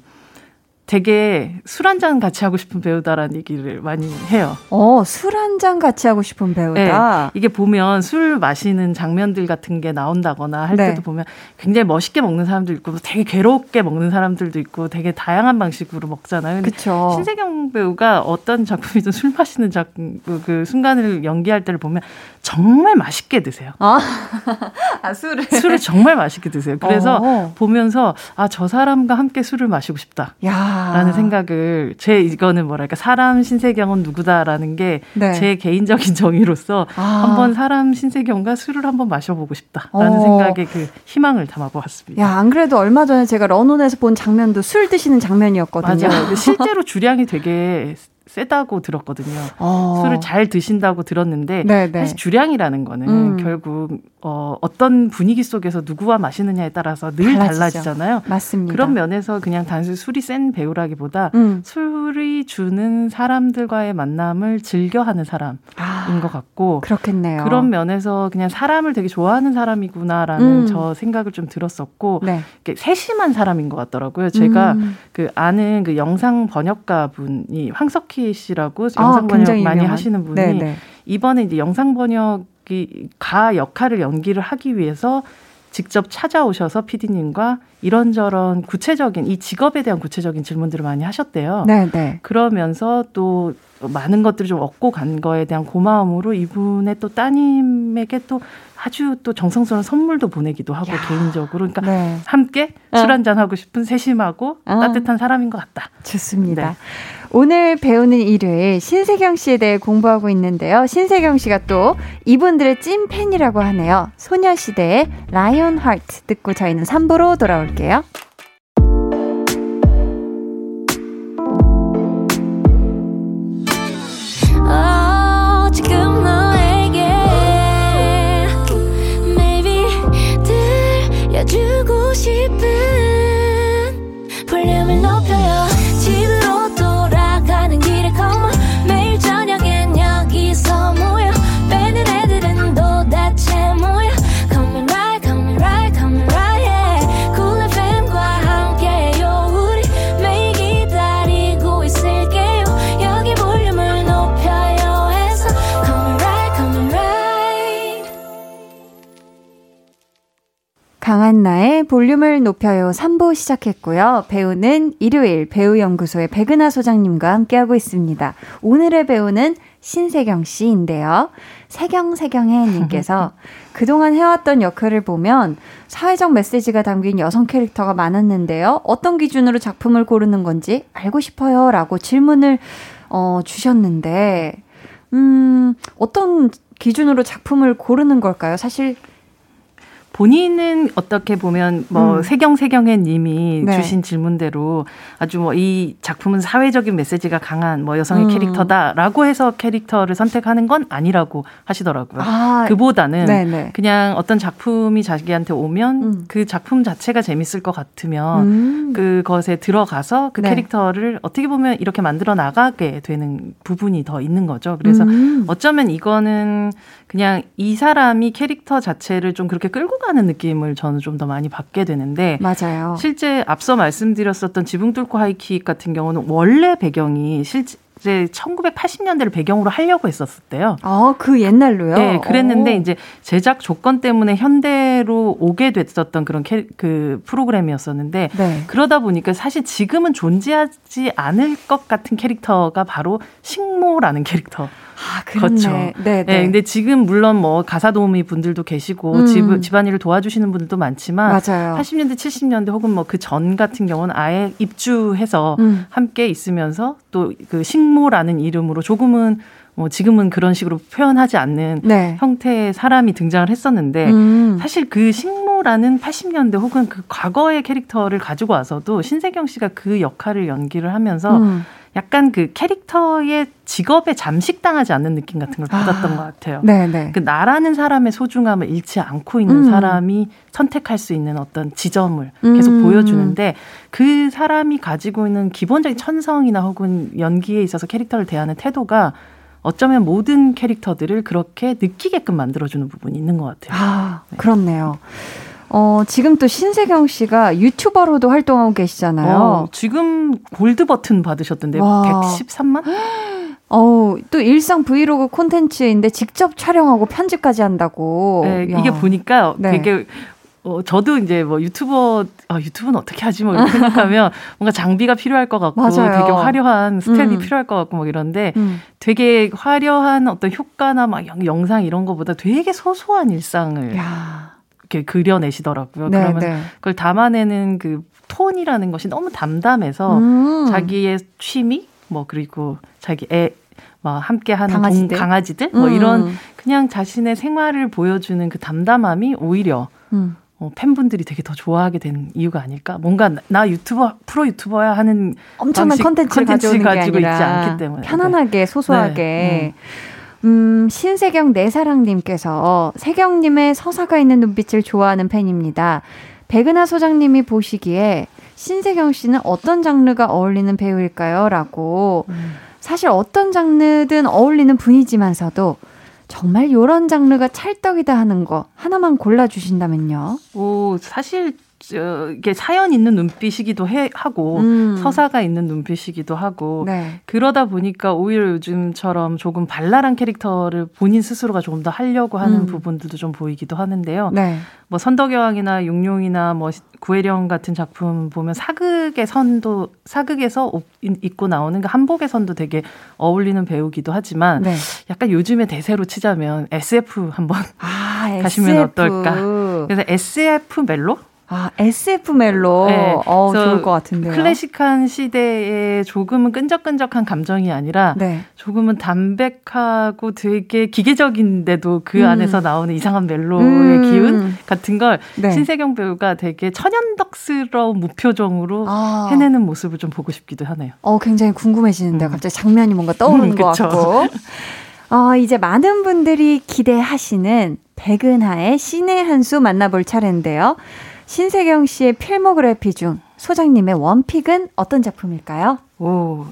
되게 술 한 잔 같이 하고 싶은 배우다라는 얘기를 많이 해요. 어, 술 한 잔 같이 하고 싶은 배우다. 네, 이게 보면 술 마시는 장면들 같은 게 나온다거나 할 네. 때도 보면 굉장히 멋있게 먹는 사람도 있고 되게 괴롭게 먹는 사람들도 있고 되게 다양한 방식으로 먹잖아요. 그쵸. 신세경 배우가 어떤 작품이든 술 마시는 작, 그, 그 순간을 연기할 때를 보면 정말 맛있게 드세요. 아, 아 술을. 술을 정말 맛있게 드세요. 그래서 어. 보면서 아, 저 사람과 함께 술을 마시고 싶다. 야. 라는 생각을 제 이거는 뭐랄까 사람 신세경은 누구다라는 게제 네. 개인적인 정의로서 아. 한번 사람 신세경과 술을 한번 마셔보고 싶다라는 어. 생각에 그 희망을 담아보았습니다. 야, 안 그래도 얼마 전에 제가 런온에서 본 장면도 술 드시는 장면이었거든요. 맞아요. 실제로 주량이 되게 세다고 들었거든요. 어. 술을 잘 드신다고 들었는데 네, 네. 사실 주량이라는 거는 음. 결국 어, 어떤 분위기 속에서 누구와 마시느냐에 따라서 늘 달라지죠. 달라지잖아요. 맞습니다. 그런 면에서 그냥 단순히 술이 센 배우라기보다 음. 술이 주는 사람들과의 만남을 즐겨하는 사람인 아, 것 같고 그렇겠네요. 그런 면에서 그냥 사람을 되게 좋아하는 사람이구나라는 음. 저 생각을 좀 들었었고 네. 이렇게 세심한 사람인 것 같더라고요. 제가 음. 그 아는 그 영상 번역가 분이 황석 희 씨라고 아, 영상 번역 많이 유명한. 하시는 분이 네, 네. 이번에 이제 영상 번역이 가 역할을 연기를 하기 위해서 직접 찾아오셔서 PD님과 이런저런 구체적인 이 직업에 대한 구체적인 질문들을 많이 하셨대요. 네, 네. 그러면서 또 많은 것들을 좀 얻고 간 거에 대한 고마움으로 이분의 또 따님에게 또 아주 또 정성스러운 선물도 보내기도 하고 개인적으로 그러니까 네. 함께 어. 술 한잔 하고 싶은 세심하고 어. 따뜻한 사람인 것 같다. 좋습니다. 네. 오늘 배우는 일요일 신세경 씨에 대해 공부하고 있는데요. 신세경 씨가 또 이분들의 찐 팬이라고 하네요. 소녀시대의 라이온 하트 듣고 저희는 3부로 돌아올게요. 강한나의 볼륨을 높여요 3부 시작했고요. 배우는 일요일 배우연구소의 백은하 소장님과 함께하고 있습니다. 오늘의 배우는 신세경 씨인데요. 세경세경해 님께서 그동안 해왔던 역할을 보면 사회적 메시지가 담긴 여성 캐릭터가 많았는데요. 어떤 기준으로 작품을 고르는 건지 알고 싶어요. 라고 질문을 어, 주셨는데, 음, 어떤 기준으로 작품을 고르는 걸까요? 사실 본인은 어떻게 보면 뭐 음. 세경 세경의 님이 네. 주신 질문대로 아주 뭐 이 작품은 사회적인 메시지가 강한 뭐 여성의 음. 캐릭터다라고 해서 캐릭터를 선택하는 건 아니라고 하시더라고요. 아, 그보다는 네네. 그냥 어떤 작품이 자기한테 오면 음. 그 작품 자체가 재밌을 것 같으면 음. 그것에 들어가서 그 네. 캐릭터를 어떻게 보면 이렇게 만들어 나가게 되는 부분이 더 있는 거죠. 그래서 음. 어쩌면 이거는 그냥 이 사람이 캐릭터 자체를 좀 그렇게 끌고 가는 느낌을 저는 좀 더 많이 받게 되는데 맞아요. 실제 앞서 말씀드렸었던 지붕 뚫고 하이킥 같은 경우는 원래 배경이 실제 1980년대를 배경으로 하려고 했었대요. 아, 그 옛날로요? 네, 그랬는데 오. 이제 제작 조건 때문에 현대로 오게 됐었던 그런 캐, 그 프로그램이었었는데 네. 그러다 보니까 사실 지금은 존재하지 않을 것 같은 캐릭터가 바로 식모라는 캐릭터. 아. 그렇죠. 네, 네, 네. 근데 지금 물론 뭐 가사 도우미 분들도 계시고 음. 집, 집안일을 도와주시는 분들도 많지만 맞아요. 80년대, 70년대 혹은 뭐 그 전 같은 경우는 아예 입주해서 음. 함께 있으면서 또 그 식모라는 이름으로 조금은 뭐 지금은 그런 식으로 표현하지 않는 네. 형태의 사람이 등장을 했었는데 음. 사실 그 식모라는 80년대 혹은 그 과거의 캐릭터를 가지고 와서도 신세경 씨가 그 역할을 연기를 하면서 음. 약간 그 캐릭터의 직업에 잠식당하지 않는 느낌 같은 걸 받았던 아. 것 같아요. 네, 네. 그 나라는 사람의 소중함을 잃지 않고 있는 음. 사람이 선택할 수 있는 어떤 지점을 계속 음. 보여주는데 그 사람이 가지고 있는 기본적인 천성이나 혹은 연기에 있어서 캐릭터를 대하는 태도가 어쩌면 모든 캐릭터들을 그렇게 느끼게끔 만들어주는 부분이 있는 것 같아요. 아, 그렇네요. 어, 지금 또 신세경 씨가 유튜버로도 활동하고 계시잖아요. 어, 지금 골드 버튼 받으셨던데 와. 113만? 어우, 또 일상 브이로그 콘텐츠인데 직접 촬영하고 편집까지 한다고. 네, 야. 이게 보니까 네. 되게 어, 저도 이제 뭐 유튜버, 아, 유튜브는 어떻게 하지? 뭐 이렇게 생각하면 뭔가 장비가 필요할 것 같고 맞아요. 되게 화려한 스텝이 음. 필요할 것 같고 막 이런데 음. 되게 화려한 어떤 효과나 막 영- 영상 이런 거보다 되게 소소한 일상을 야. 이렇게 그려내시더라고요. 네, 그러면 네. 그걸 담아내는 그 톤이라는 것이 너무 담담해서 음. 자기의 취미 뭐 그리고 자기 애 뭐 함께 하는 강아지들? 동, 강아지들 뭐 음. 이런 그냥 자신의 생활을 보여주는 그 담담함이 오히려 음. 어, 팬분들이 되게 더 좋아하게 된 이유가 아닐까? 뭔가 나, 나 유튜버 프로 유튜버야 하는 엄청난 컨텐츠를 가지고 있지 않기 때문에. 편안하게 소소하게 네, 음, 신세경 내 사랑님께서 세경님의 서사가 있는 눈빛을 좋아하는 팬입니다. 백은하 소장님이 보시기에 신세경 씨는 어떤 장르가 어울리는 배우일까요? 라고 음. 사실 어떤 장르든 어울리는 분이지만서도 정말 요런 장르가 찰떡이다 하는 거 하나만 골라주신다면요. 오, 사실 저, 이게 사연 있는 눈빛이기도 해, 하고 음. 서사가 있는 눈빛이기도 하고 네. 그러다 보니까 오히려 요즘처럼 조금 발랄한 캐릭터를 본인 스스로가 조금 더 하려고 하는 음. 부분들도 좀 보이기도 하는데요. 네. 뭐 선덕여왕이나 용룡이나 뭐 구혜령 같은 작품 보면 사극의 선도 사극에서 옷 입고 나오는 그 한복의 선도 되게 어울리는 배우기도 하지만 네. 약간 요즘의 대세로 치자면 SF 한번 아, 가시면 SF. 어떨까? 그래서 SF 멜로 아, SF 멜로. 네, 어, 좋을 것 같은데요. 클래식한 시대에 조금은 끈적끈적한 감정이 아니라 네. 조금은 담백하고 되게 기계적인데도 그 음. 안에서 나오는 이상한 멜로의 음. 기운 같은 걸 네. 신세경 배우가 되게 천연덕스러운 무표정으로 아. 해내는 모습을 좀 보고 싶기도 하네요. 어, 굉장히 궁금해지는데요. 갑자기 장면이 뭔가 떠오르는 음, 것. 같고. 어, 이제 많은 분들이 기대하시는 백은하의 신의 한 수 만나볼 차례인데요. 신세경 씨의 필모그래피 중 소장님의 원픽은 어떤 작품일까요? 오,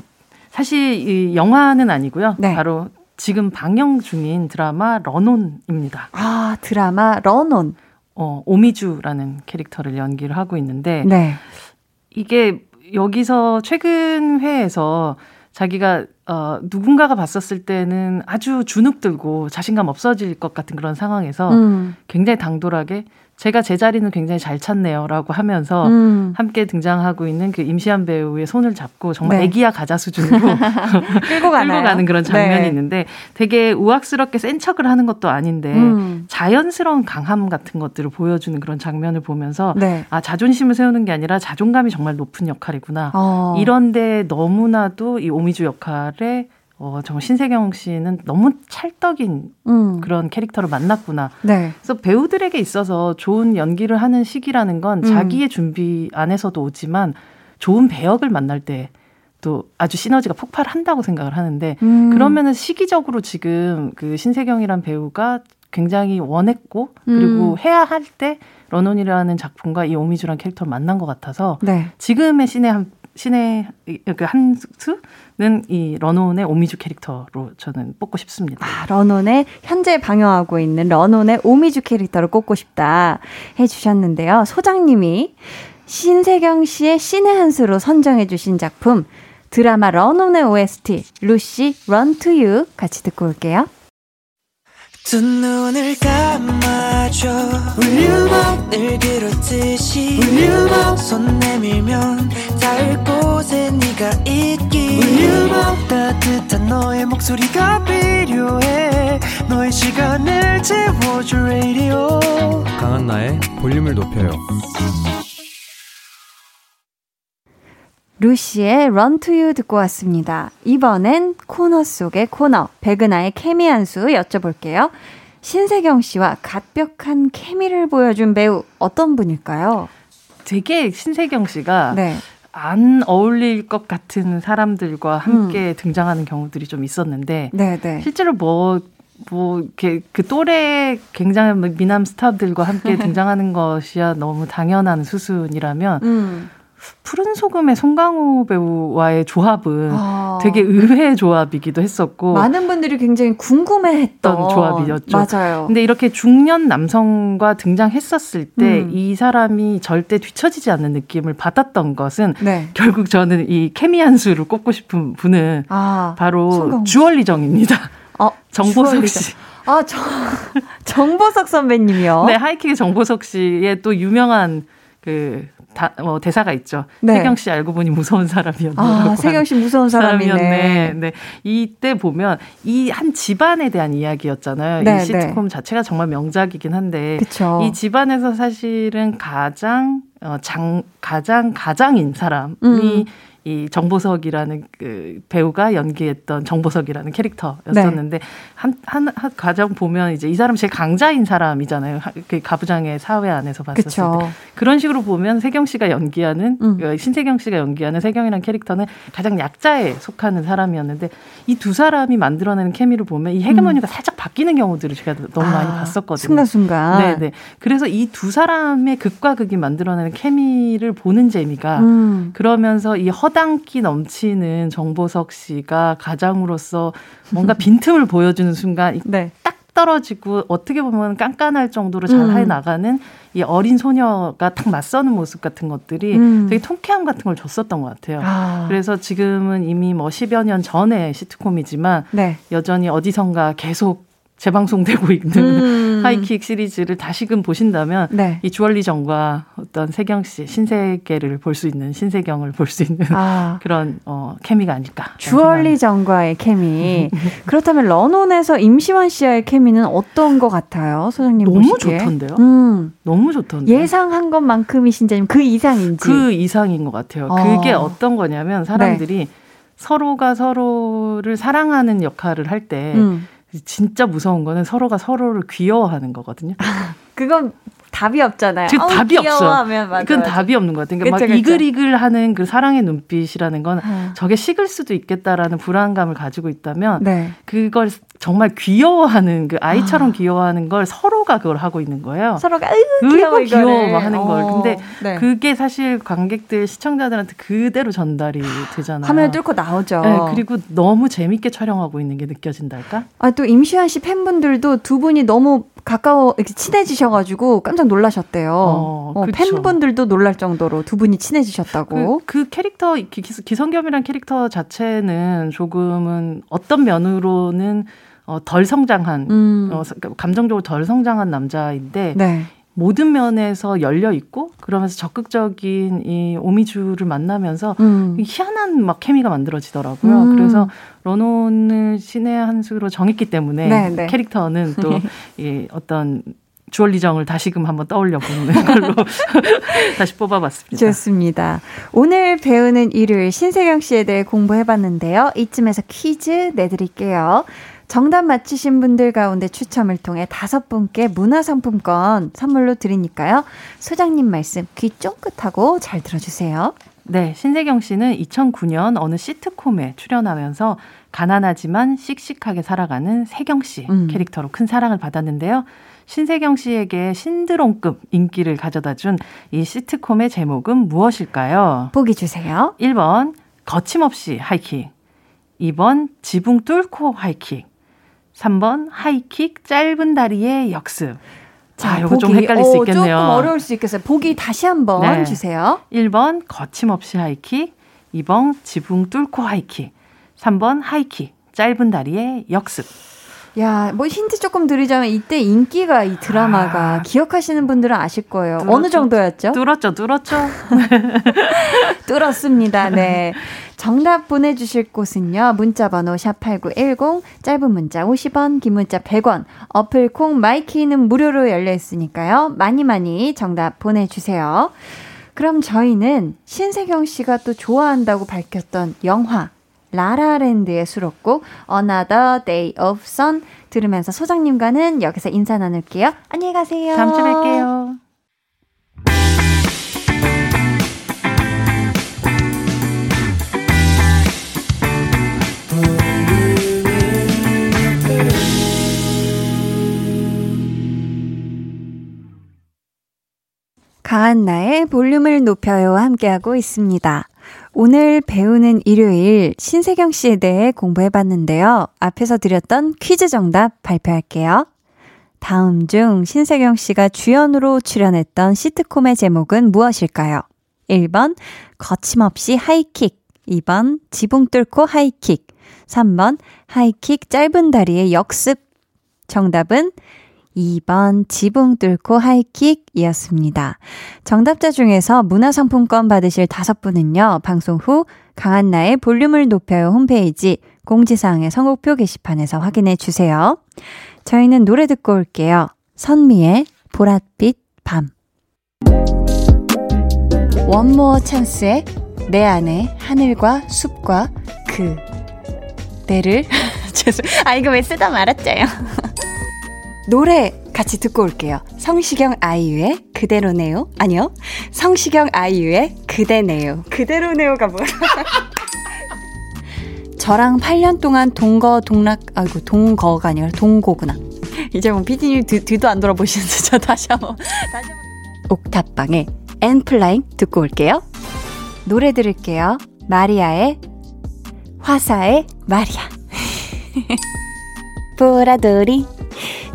사실 이 영화는 아니고요. 네. 바로 지금 방영 중인 드라마 런온입니다. 아, 드라마 런온. 어, 오미주라는 캐릭터를 연기를 하고 있는데 네. 이게 여기서 최근 회에서 자기가 어, 누군가가 봤었을 때는 아주 주눅 들고 자신감 없어질 것 같은 그런 상황에서 음. 굉장히 당돌하게 제가 제 자리는 굉장히 잘 찾네요라고 하면서 음. 함께 등장하고 있는 그 임시한 배우의 손을 잡고 정말 네. 애기야 가자 수준으로 끌고 가나요? 가는 그런 장면이 네. 있는데 되게 우악스럽게 센 척을 하는 것도 아닌데 음. 자연스러운 강함 같은 것들을 보여주는 그런 장면을 보면서 네. 아 자존심을 세우는 게 아니라 자존감이 정말 높은 역할이구나. 어. 이런데 너무나도 이 오미주 역할에 어, 정말 신세경 씨는 너무 찰떡인 음. 그런 캐릭터를 만났구나. 네. 그래서 배우들에게 있어서 좋은 연기를 하는 시기라는 건 음. 자기의 준비 안에서도 오지만 좋은 배역을 만날 때 또 아주 시너지가 폭발한다고 생각을 하는데 음. 그러면은 시기적으로 지금 그 신세경이란 배우가 굉장히 원했고 그리고 음. 해야 할 때 런온이라는 작품과 이 오미주란 캐릭터를 만난 것 같아서 네. 지금의 신의 한 신의 그 한수는 이 런온의 오미주 캐릭터로 저는 뽑고 싶습니다. 아, 런온의 현재 방영하고 있는 런온의 오미주 캐릭터를 꼽고 싶다 해주셨는데요. 소장님이 신세경 씨의 신의 한 수로 선정해 주신 작품 드라마 런온의 OST 루시 런 투유 같이 듣고 올게요. 두 눈을 감아줘. 울륨업 늘 그렇듯이 울륨업 손 내밀면 닿을 곳에 네가 있기. 울륨업 따뜻한 너의 목소리가 필요해. 너의 시간을 채워줄 radio. 강한나의 볼륨을 높여요. 루시의 Run to You 듣고 왔습니다. 이번엔 코너 속의 코너, 백은하의 케미 한 수 여쭤볼게요. 신세경 씨와 갓벽한 케미를 보여준 배우 어떤 분일까요? 되게 신세경 씨가 네. 안 어울릴 것 같은 사람들과 함께 등장하는 경우들이 좀 있었는데 네, 네. 실제로 뭐, 뭐, 이렇게 그 또래 굉장한 미남 스타들과 함께 등장하는 것이야 너무 당연한 수순이라면 음. 푸른 소금의 송강호 배우와의 조합은 아. 되게 의외의 조합이기도 했었고 많은 분들이 굉장히 궁금해했던 조합이었죠. 맞아요. 근데 이렇게 중년 남성과 등장했었을 때 음. 이 사람이 절대 뒤처지지 않는 느낌을 받았던 것은 네. 결국 저는 이 케미 한 수를 꼽고 싶은 분은 아, 바로 송강호 씨. 주얼리정입니다. 어, 정보석. 씨. 아, 정, 정보석 선배님이요. 네, 하이킥의 정보석 씨의 또 유명한 그 다, 어, 대사가 있죠. 네. 세경 씨 알고 보니 무서운 사람이었네. 아, 세경 씨 무서운 사람이네. 네. 이때 보면 이 한 집안에 대한 이야기였잖아요. 네, 이 시트콤 자체가 정말 명작이긴 한데 그쵸. 이 집안에서 사실은 가장 어, 장 가장 가장인 사람이 음. 이 정보석이라는 그 배우가 연기했던 정보석이라는 캐릭터였었는데 한, 한, 한 가정 보면 이제 이 사람 제일 강자인 사람이잖아요. 하- 그 가부장의 사회 안에서 봤었을 그쵸. 때. 그런 식으로 보면 세경 씨가 연기하는 음. 그 신세경 씨가 연기하는 세경이라는 캐릭터는 가장 약자에 속하는 사람이었는데 이 두 사람이 만들어내는 케미를 보면 이 헤게모니가 살짝 바뀌는 경우들을 제가 너무 많이 음. 아, 봤었거든요. 순간순간. 네네. 그래서 이 두 사람의 극과 극이 만들어내는 케미를 보는 재미가 음. 그러면서 이 허당기 넘치는 정보석 씨가 가장으로서 뭔가 빈틈을 보여주는 순간 이 네. 딱 떨어지고 어떻게 보면 깐깐할 정도로 잘 음. 해 나가는 이 어린 소녀가 딱 맞서는 모습 같은 것들이 음. 되게 통쾌함 같은 걸 줬었던 것 같아요. 아. 그래서 지금은 이미 뭐 10여 년 전의 시트콤이지만 네. 여전히 어디선가 계속 재방송되고 있는 음. 하이킥 시리즈를 다시금 보신다면 네. 이 주얼리 정과 어떤 세경 씨 신세계를 볼 수 있는 신세경을 볼 수 있는 아. 그런 어 케미가 아닐까. 주얼리 정과의 케미. 그렇다면 런온에서 임시완 씨와의 케미는 어떤 것 같아요, 소장님 너무 보시기에? 좋던데요? 음. 너무 좋던데. 예상한 것만큼이신지 아니면 그 이상인지. 그 이상인 것 같아요. 어. 그게 어떤 거냐면 사람들이 서로가 서로를 사랑하는 역할을 할때 음. 진짜 무서운 거는 서로가 서로를 귀여워하는 거거든요. 그건 답이 없잖아요. 그 어우, 답이 없어. 그건. 답이 없는 것 같아요. 그러니까 그쵸, 막 그쵸. 이글이글하는 그 사랑의 눈빛이라는 건 어. 저게 식을 수도 있겠다라는 불안감을 가지고 있다면 네. 그걸 정말 귀여워하는 그 아이처럼 귀여워하는 걸 서로가 그걸 하고 있는 거예요. 서로가 으 귀여워 귀여워 하는 걸. 어, 근데 네. 그게 사실 관객들 시청자들한테 그대로 전달이 되잖아요. 화면을 뚫고 나오죠. 네, 그리고 너무 재밌게 촬영하고 있는 게 느껴진달까? 아, 또 임시완 씨 팬분들도 두 분이 너무 가까워 이렇게 친해지셔가지고 깜짝 놀라셨대요. 어, 어. 팬분들도 놀랄 정도로 두 분이 친해지셨다고. 그, 그 캐릭터 기- 기성겸이란 캐릭터 자체는 조금은 어떤 면으로는 어, 덜 성장한 음. 어, 서- 감정적으로 덜 성장한 남자인데 네. 모든 면에서 열려 있고 그러면서 적극적인 이 오미주를 만나면서 음. 희한한 막 케미가 만들어지더라고요. 음. 그래서 런온을 신의 한 수로 정했기 때문에 네, 네. 캐릭터는 또 이 어떤 주얼리정을 다시금 한번 떠올려 보는 걸로 다시 뽑아봤습니다. 좋습니다. 오늘 배우는 일요일 신세경 씨에 대해 공부해봤는데요. 이쯤에서 퀴즈 내드릴게요. 정답 맞히신 분들 가운데 추첨을 통해 다섯 분께 문화상품권 선물로 드리니까요. 소장님 말씀 귀 쫑긋하고 잘 들어주세요. 네, 신세경 씨는 2009년 어느 시트콤에 출연하면서 가난하지만 씩씩하게 살아가는 세경 씨 음. 캐릭터로 큰 사랑을 받았는데요. 신세경 씨에게 신드롬급 인기를 가져다 준 이 시트콤의 제목은 무엇일까요? 보기 주세요. 1번 거침없이 하이킥 2번 지붕 뚫고 하이킥 3번 하이킥 짧은 다리의 역습 자, 요거 좀 보기. 헷갈릴 수 어, 있겠네요. 조금 어려울 수 있겠어요. 보기 다시 한번 네. 주세요. 1번 거침없이 하이킥, 2번 지붕 뚫고 하이킥, 3번 하이킥, 짧은 다리의 역습. 야, 뭐 힌트 조금 드리자면 이때 인기가 이 드라마가 아. 기억하시는 분들은 아실 거예요. 뚫었죠. 어느 정도였죠? 뚫었죠, 뚫었죠. 뚫었습니다. 네. 정답 보내주실 곳은요. 문자번호 샵8910, 짧은 문자 50원, 긴 문자 100원, 어플 콩 my K는 무료로 열려 있으니까요. 많이 많이 정답 보내주세요. 그럼 저희는 신세경 씨가 또 좋아한다고 밝혔던 영화 라라랜드의 수록곡 Another Day of Sun 들으면서 소장님과는 여기서 인사 나눌게요. 안녕히 가세요. 다음 주에 뵐게요. 강한 나의 볼륨을 높여요 함께하고 있습니다. 오늘 배우는 일요일 신세경 씨에 대해 공부해 봤는데요. 앞에서 드렸던 퀴즈 정답 발표할게요. 다음 중 신세경 씨가 주연으로 출연했던 시트콤의 제목은 무엇일까요? 1번 거침없이 하이킥 2번 지붕 뚫고 하이킥 3번 하이킥 짧은 다리의 역습 정답은 2번 지붕 뚫고 하이킥이었습니다. 정답자 중에서 문화상품권 받으실 다섯 분은요, 방송 후 강한나의 볼륨을 높여요 홈페이지 공지사항의 선곡표 게시판에서 확인해 주세요. 저희는 노래 듣고 올게요. 선미의 보랏빛 밤. 원모어 찬스의 내 안에 하늘과 숲과 그 내를 죄송 아 이거 왜 쓰다 말았죠요 노래 같이 듣고 올게요. 성시경 아이유의 그대로네요. 아니요. 성시경 아이유의 그대네요. 그대로네요가 뭐야? 저랑 8년 동안 동거 동락 아이고 동거가 아니라 동고구나. 이제 뭐 피디님 뒤, 뒤도 안 돌아보시는데 저 다시 한번 다시 한번 옥탑방의 엔플라잉 듣고 올게요. 노래 들을게요. 마리아의 화사의 마리아. 보라돌이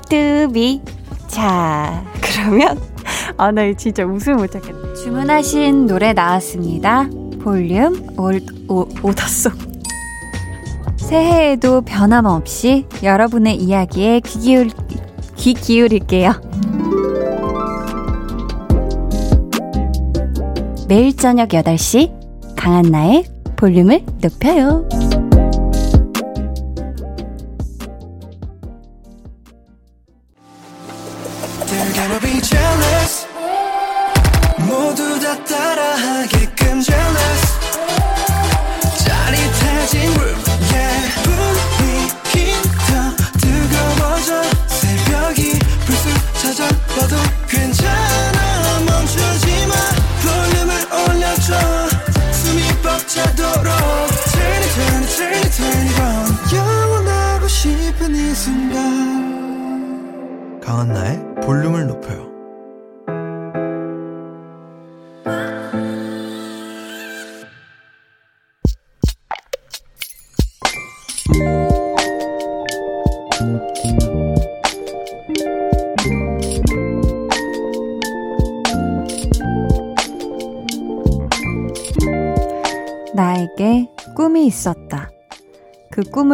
뚜비. 자, 그러면 아, 나 진짜 웃음 못 참겠네. 주문하신 노래 나왔습니다. 볼륨 올, 오, 오더송. 새해에도 변함없이 여러분의 이야기에 귀, 기울, 귀 기울일게요. 매일 저녁 8시 강한나의 볼륨을 높여요.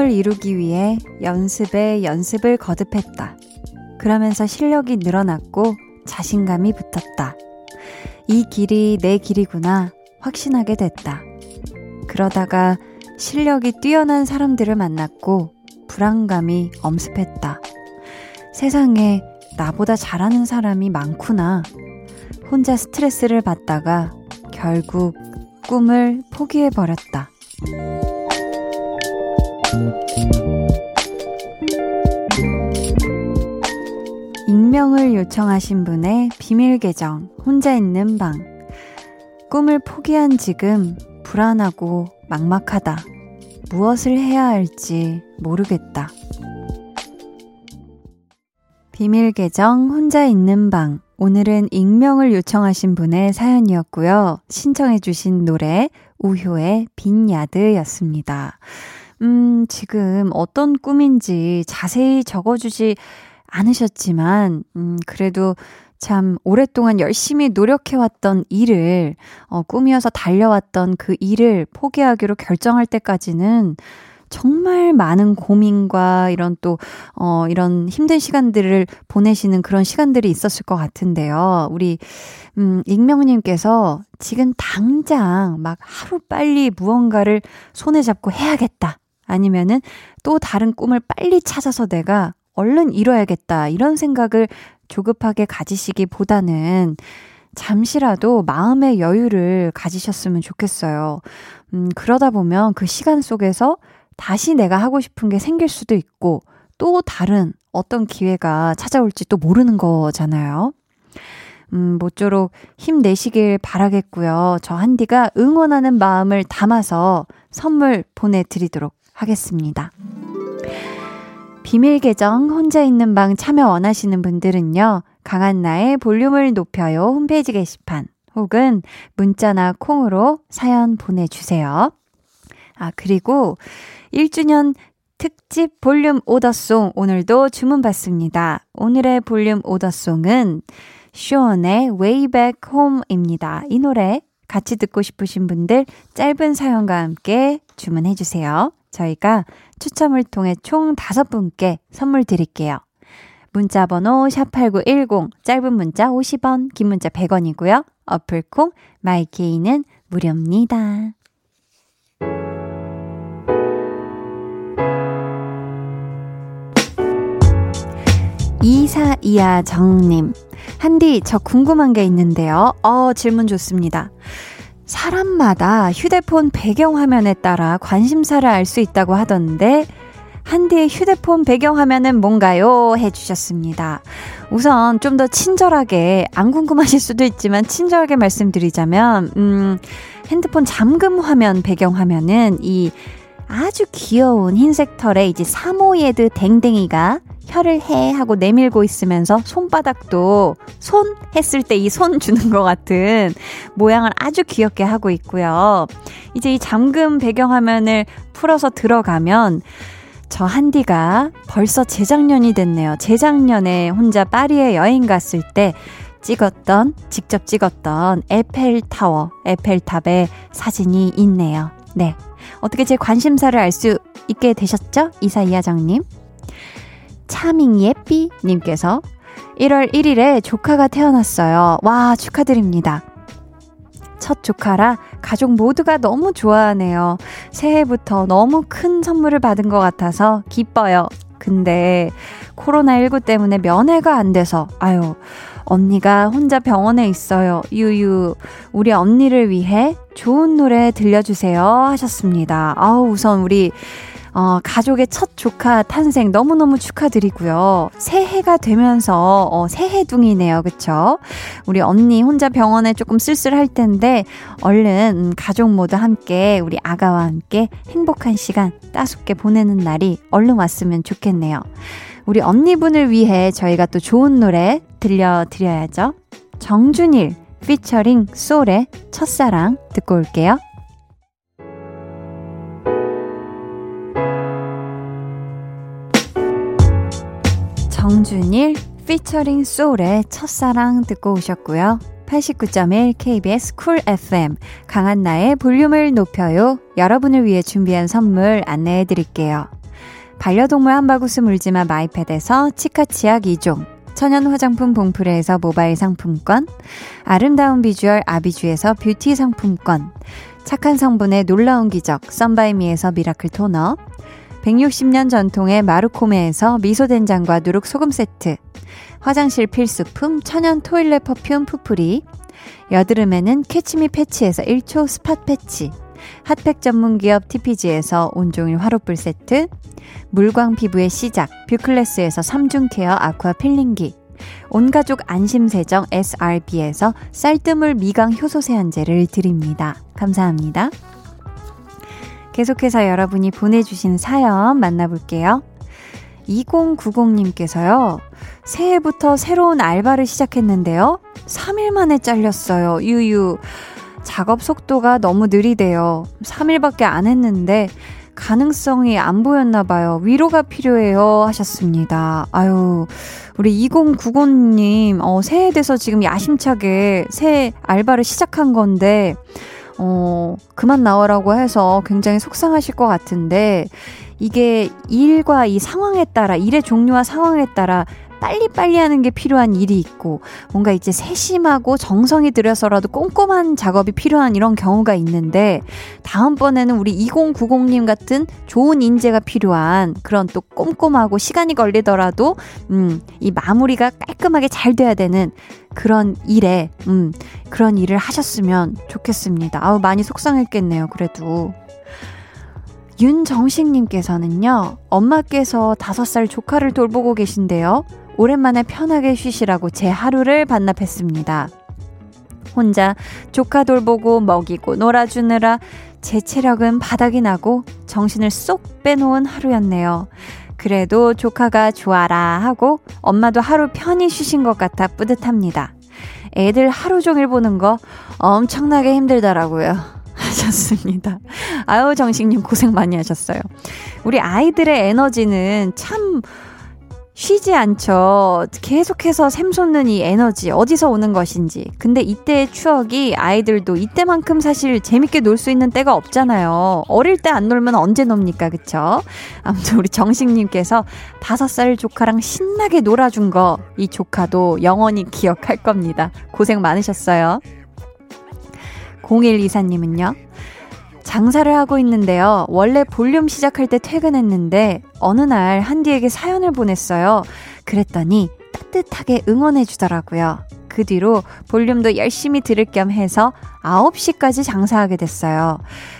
꿈을 이루기 위해 연습에 연습을 거듭했다. 그러면서 실력이 늘어났고 자신감이 붙었다. 이 길이 내 길이구나 확신하게 됐다. 그러다가 실력이 뛰어난 사람들을 만났고 불안감이 엄습했다. 세상에 나보다 잘하는 사람이 많구나. 혼자 스트레스를 받다가 결국 꿈을 포기해버렸다. 익명을 요청하신 분의 비밀 계정, 혼자 있는 방. 꿈을 포기한 지금 불안하고 막막하다. 무엇을 해야 할지 모르겠다. 비밀 계정, 혼자 있는 방. 오늘은 익명을 요청하신 분의 사연이었고요. 신청해주신 노래, 우효의 빈야드였습니다. 음, 지금 어떤 꿈인지 자세히 적어주지 않으셨지만, 음, 그래도 참 오랫동안 열심히 노력해왔던 일을, 어, 꿈이어서 달려왔던 그 일을 포기하기로 결정할 때까지는 정말 많은 고민과 이런 또, 어, 이런 힘든 시간들을 보내시는 그런 시간들이 있었을 것 같은데요. 우리, 음, 익명님께서 지금 당장 막 하루 빨리 무언가를 손에 잡고 해야겠다. 아니면은 또 다른 꿈을 빨리 찾아서 내가 얼른 이뤄야겠다. 이런 생각을 조급하게 가지시기 보다는 잠시라도 마음의 여유를 가지셨으면 좋겠어요. 음, 그러다 보면 그 시간 속에서 다시 내가 하고 싶은 게 생길 수도 있고 또 다른 어떤 기회가 찾아올지 또 모르는 거잖아요. 음, 모쪼록 힘내시길 바라겠고요. 저 한디가 응원하는 마음을 담아서 선물 보내드리도록 하겠습니다. 비밀 계정 혼자 있는 방 참여 원하시는 분들은요. 강한나의 볼륨을 높여요 홈페이지 게시판 혹은 문자나 콩으로 사연 보내주세요. 아, 그리고 1주년 특집 볼륨 오더송 오늘도 주문 받습니다. 오늘의 볼륨 오더송은 쇼원의 Way Back Home입니다. 이 노래 같이 듣고 싶으신 분들 짧은 사연과 함께 주문해 주세요. 저희가 추첨을 통해 총 다섯 분께 선물 드릴게요. 문자 번호 샵8910 짧은 문자 50원, 긴 문자 100원이고요. 어플콩 마이케이는 무료입니다. 이사이야 정님. 한디, 저 궁금한 게 있는데요. 어, 질문 좋습니다. 사람마다 휴대폰 배경화면에 따라 관심사를 알 수 있다고 하던데, 한디의 휴대폰 배경화면은 뭔가요? 해주셨습니다. 우선 좀 더 친절하게, 안 궁금하실 수도 있지만 친절하게 말씀드리자면, 음, 핸드폰 잠금 화면 배경화면은 이 아주 귀여운 흰색 털에 이제 사모예드 댕댕이가 혀를 해 하고 내밀고 있으면서 손바닥도 손 했을 때 이 손 주는 것 같은 모양을 아주 귀엽게 하고 있고요. 이제 이 잠금 배경화면을 풀어서 들어가면 저 한디가 벌써 재작년이 됐네요. 재작년에 혼자 파리에 여행 갔을 때 찍었던, 직접 찍었던 에펠타워, 에펠탑의 사진이 있네요. 네. 어떻게 제 관심사를 알 수 있게 되셨죠? 이사이하장님. 차밍 예삐님께서 1월 1일에 조카가 태어났어요. 와, 축하드립니다. 첫 조카라 가족 모두가 너무 좋아하네요. 새해부터 너무 큰 선물을 받은 것 같아서 기뻐요. 근데 코로나19 때문에 면회가 안 돼서, 아유, 언니가 혼자 병원에 있어요. 유유. 우리 언니를 위해 좋은 노래 들려주세요. 하셨습니다. 아우, 우선 우리 어, 가족의 첫 조카 탄생 너무너무 축하드리고요. 새해가 되면서, 어, 새해둥이네요. 그쵸? 우리 언니 혼자 병원에 조금 쓸쓸할 텐데, 얼른 음, 가족 모두 함께, 우리 아가와 함께 행복한 시간 따숩게 보내는 날이 얼른 왔으면 좋겠네요. 우리 언니분을 위해 저희가 또 좋은 노래 들려드려야죠. 정준일, 피처링 소울의 첫사랑 듣고 올게요. 정준일 피처링 소울의 첫사랑 듣고 오셨고요. 89.1 KBS 쿨 FM 강한나의 볼륨을 높여요. 여러분을 위해 준비한 선물 안내해 드릴게요. 반려동물 한바구스 물지마 마이패드에서 치카치약 2종 천연 화장품 봉프레에서 모바일 상품권 아름다운 비주얼 아비주에서 뷰티 상품권 착한 성분의 놀라운 기적 썬바이미에서 miracle 토너 160년 전통의 마루코메에서 미소된장과 누룩소금 세트, 화장실 필수품 천연 toilet perfume 푸풀이, 여드름에는 캐치미 패치에서 1초 spot 패치, 핫팩 전문 기업 TPG에서 온종일 화롯불 세트, 물광 피부의 시작 뷰클래스에서 3중 care aqua peeling기, 온가족 안심세정 SRB에서 쌀뜨물 미강 효소 세안제를 드립니다. 감사합니다. 계속해서 여러분이 보내주신 사연 만나볼게요. 2090님께서요, 새해부터 새로운 알바를 시작했는데요. 3일 만에 잘렸어요. 유유. 작업 속도가 너무 느리대요. 3일밖에 안 했는데, 가능성이 안 보였나 봐요. 위로가 필요해요. 하셨습니다. 아유, 우리 2090님, 어, 새해 돼서 지금 야심차게 새 알바를 시작한 건데, 어, 그만 나오라고 해서 굉장히 속상하실 것 같은데, 이게 일과 이 상황에 따라, 일의 종류와 상황에 따라 빨리빨리 하는 게 필요한 일이 있고, 뭔가 이제 세심하고 정성이 들여서라도 꼼꼼한 작업이 필요한 이런 경우가 있는데, 다음번에는 우리 2090님 같은 좋은 인재가 필요한 그런 또 꼼꼼하고 시간이 걸리더라도, 음, 이 마무리가 깔끔하게 잘 돼야 되는 그런 일에, 음, 그런 일을 하셨으면 좋겠습니다. 아우, 많이 속상했겠네요, 그래도. 윤정식님께서는요, 엄마께서 다섯 살 조카를 돌보고 계신데요. 오랜만에 편하게 쉬시라고 제 하루를 반납했습니다. 혼자 조카 돌보고 먹이고 놀아주느라 제 체력은 바닥이 나고 정신을 쏙 빼놓은 하루였네요. 그래도 조카가 좋아라 하고 엄마도 하루 편히 쉬신 것 같아 뿌듯합니다. 애들 하루 종일 보는 거 엄청나게 힘들더라고요. 하셨습니다. 아유, 정식님 고생 많이 하셨어요. 우리 아이들의 에너지는 참 쉬지 않죠. 계속해서 샘솟는 이 에너지 어디서 오는 것인지. 근데 이때의 추억이 아이들도 이때만큼 사실 재밌게 놀 수 있는 때가 없잖아요. 어릴 때 안 놀면 언제 놉니까, 그쵸? 아무튼 우리 정식님께서 다섯 살 조카랑 신나게 놀아준 거 이 조카도 영원히 기억할 겁니다. 고생 많으셨어요. 0124님은요. 장사를 하고 있는데요. 원래 볼륨 시작할 때 퇴근했는데 어느 날 한디에게 사연을 보냈어요. 그랬더니 따뜻하게 응원해 주더라고요. 그 뒤로 볼륨도 열심히 들을 겸 해서 9시까지 장사하게 됐어요.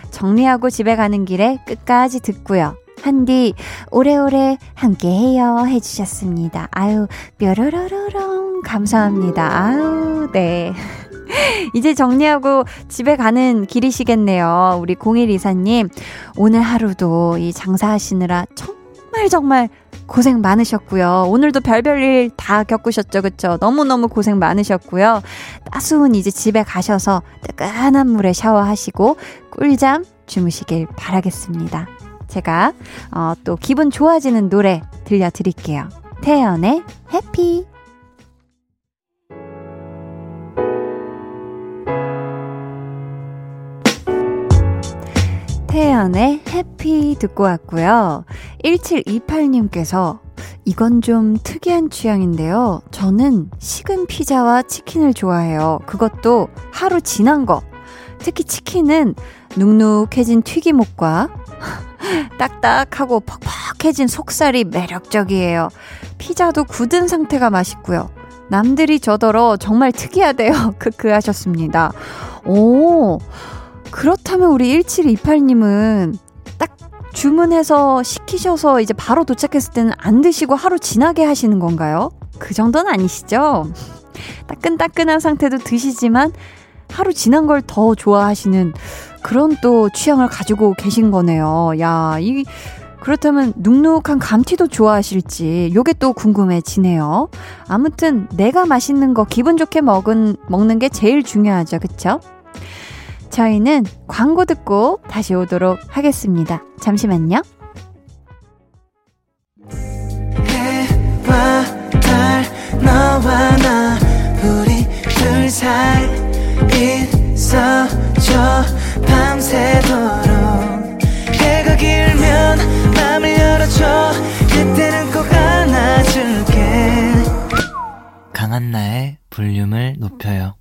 정리하고 집에 가는 길에 끝까지 듣고요. 한디 오래오래 함께해요 해주셨습니다. 아유 뾰로로로롱 감사합니다. 아유 네. 이제 정리하고 집에 가는 길이시겠네요. 우리 0124님, 오늘 하루도 이 장사하시느라 정말 정말 고생 많으셨고요. 오늘도 별별 일 다 겪으셨죠, 그쵸? 너무너무 고생 많으셨고요. 따스운 이제 집에 가셔서 뜨끈한 물에 샤워하시고 꿀잠 주무시길 바라겠습니다. 제가 어, 또 기분 좋아지는 노래 들려드릴게요. 태연의 해피. 태연의 해피 듣고 왔고요. 1728님께서 이건 좀 특이한 취향인데요. 저는 식은 피자와 치킨을 좋아해요. 그것도 하루 지난 거. 특히 치킨은 눅눅해진 튀김옷과 딱딱하고 퍽퍽해진 속살이 매력적이에요. 피자도 굳은 상태가 맛있고요. 남들이 저더러 정말 특이하대요. 크크 하셨습니다. 오, 그렇다면 우리 1728님은 딱 주문해서 시키셔서 이제 바로 도착했을 때는 안 드시고 하루 지나게 하시는 건가요? 그 정도는 아니시죠? 따끈따끈한 상태도 드시지만 하루 지난 걸 더 좋아하시는 그런 또 취향을 가지고 계신 거네요. 야, 이, 그렇다면 눅눅한 감튀도 좋아하실지 요게 또 궁금해지네요. 아무튼 내가 맛있는 거 기분 좋게 먹은, 먹는 게 제일 중요하죠. 그쵸? 저희는 광고 듣고 다시 오도록 하겠습니다. 잠시만요. 해와 달 너와 나 우리 둘 사이 있어줘 밤새도록 해가 길면 맘을 열어줘 그때는 꼭 안아줄게 강한나의 볼륨을 높여요.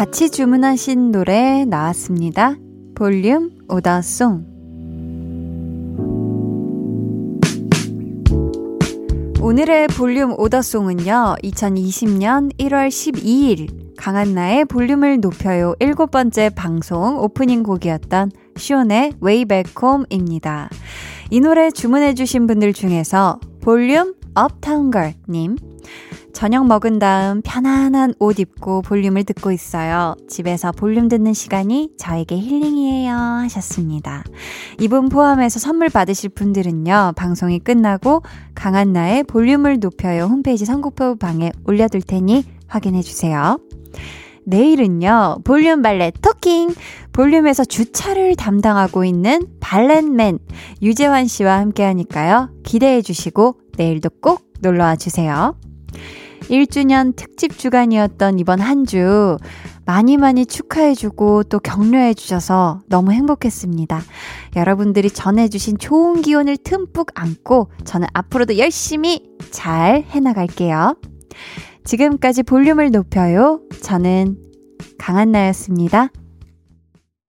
같이 주문하신 노래 나왔습니다. 볼륨 order song. 오늘의 볼륨 order song은요, 2020년 1월 12일 강한나의 볼륨을 높여요 일곱 번째 방송 오프닝 곡이었던 숀의 Way Back Home입니다. 이 노래 주문해주신 분들 중에서 볼륨 Uptown Girl님, 저녁 먹은 다음 편안한 옷 입고 볼륨을 듣고 있어요. 집에서 볼륨 듣는 시간이 저에게 힐링이에요. 하셨습니다. 이분 포함해서 선물 받으실 분들은요, 방송이 끝나고 강한나의 볼륨을 높여요 홈페이지 선곡표 방에 올려둘 테니 확인해주세요. 내일은요, 볼륨 valet talking! 볼륨에서 주차를 담당하고 있는 valet man 유재환 씨와 함께 하니까요. 기대해 주시고 내일도 꼭 놀러와 주세요. 1주년 특집 주간이었던 이번 한 주 많이 많이 축하해주고 또 격려해주셔서 너무 행복했습니다. 여러분들이 전해주신 좋은 기운을 듬뿍 안고 저는 앞으로도 열심히 잘 해나갈게요. 지금까지 볼륨을 높여요. 저는 강한나였습니다.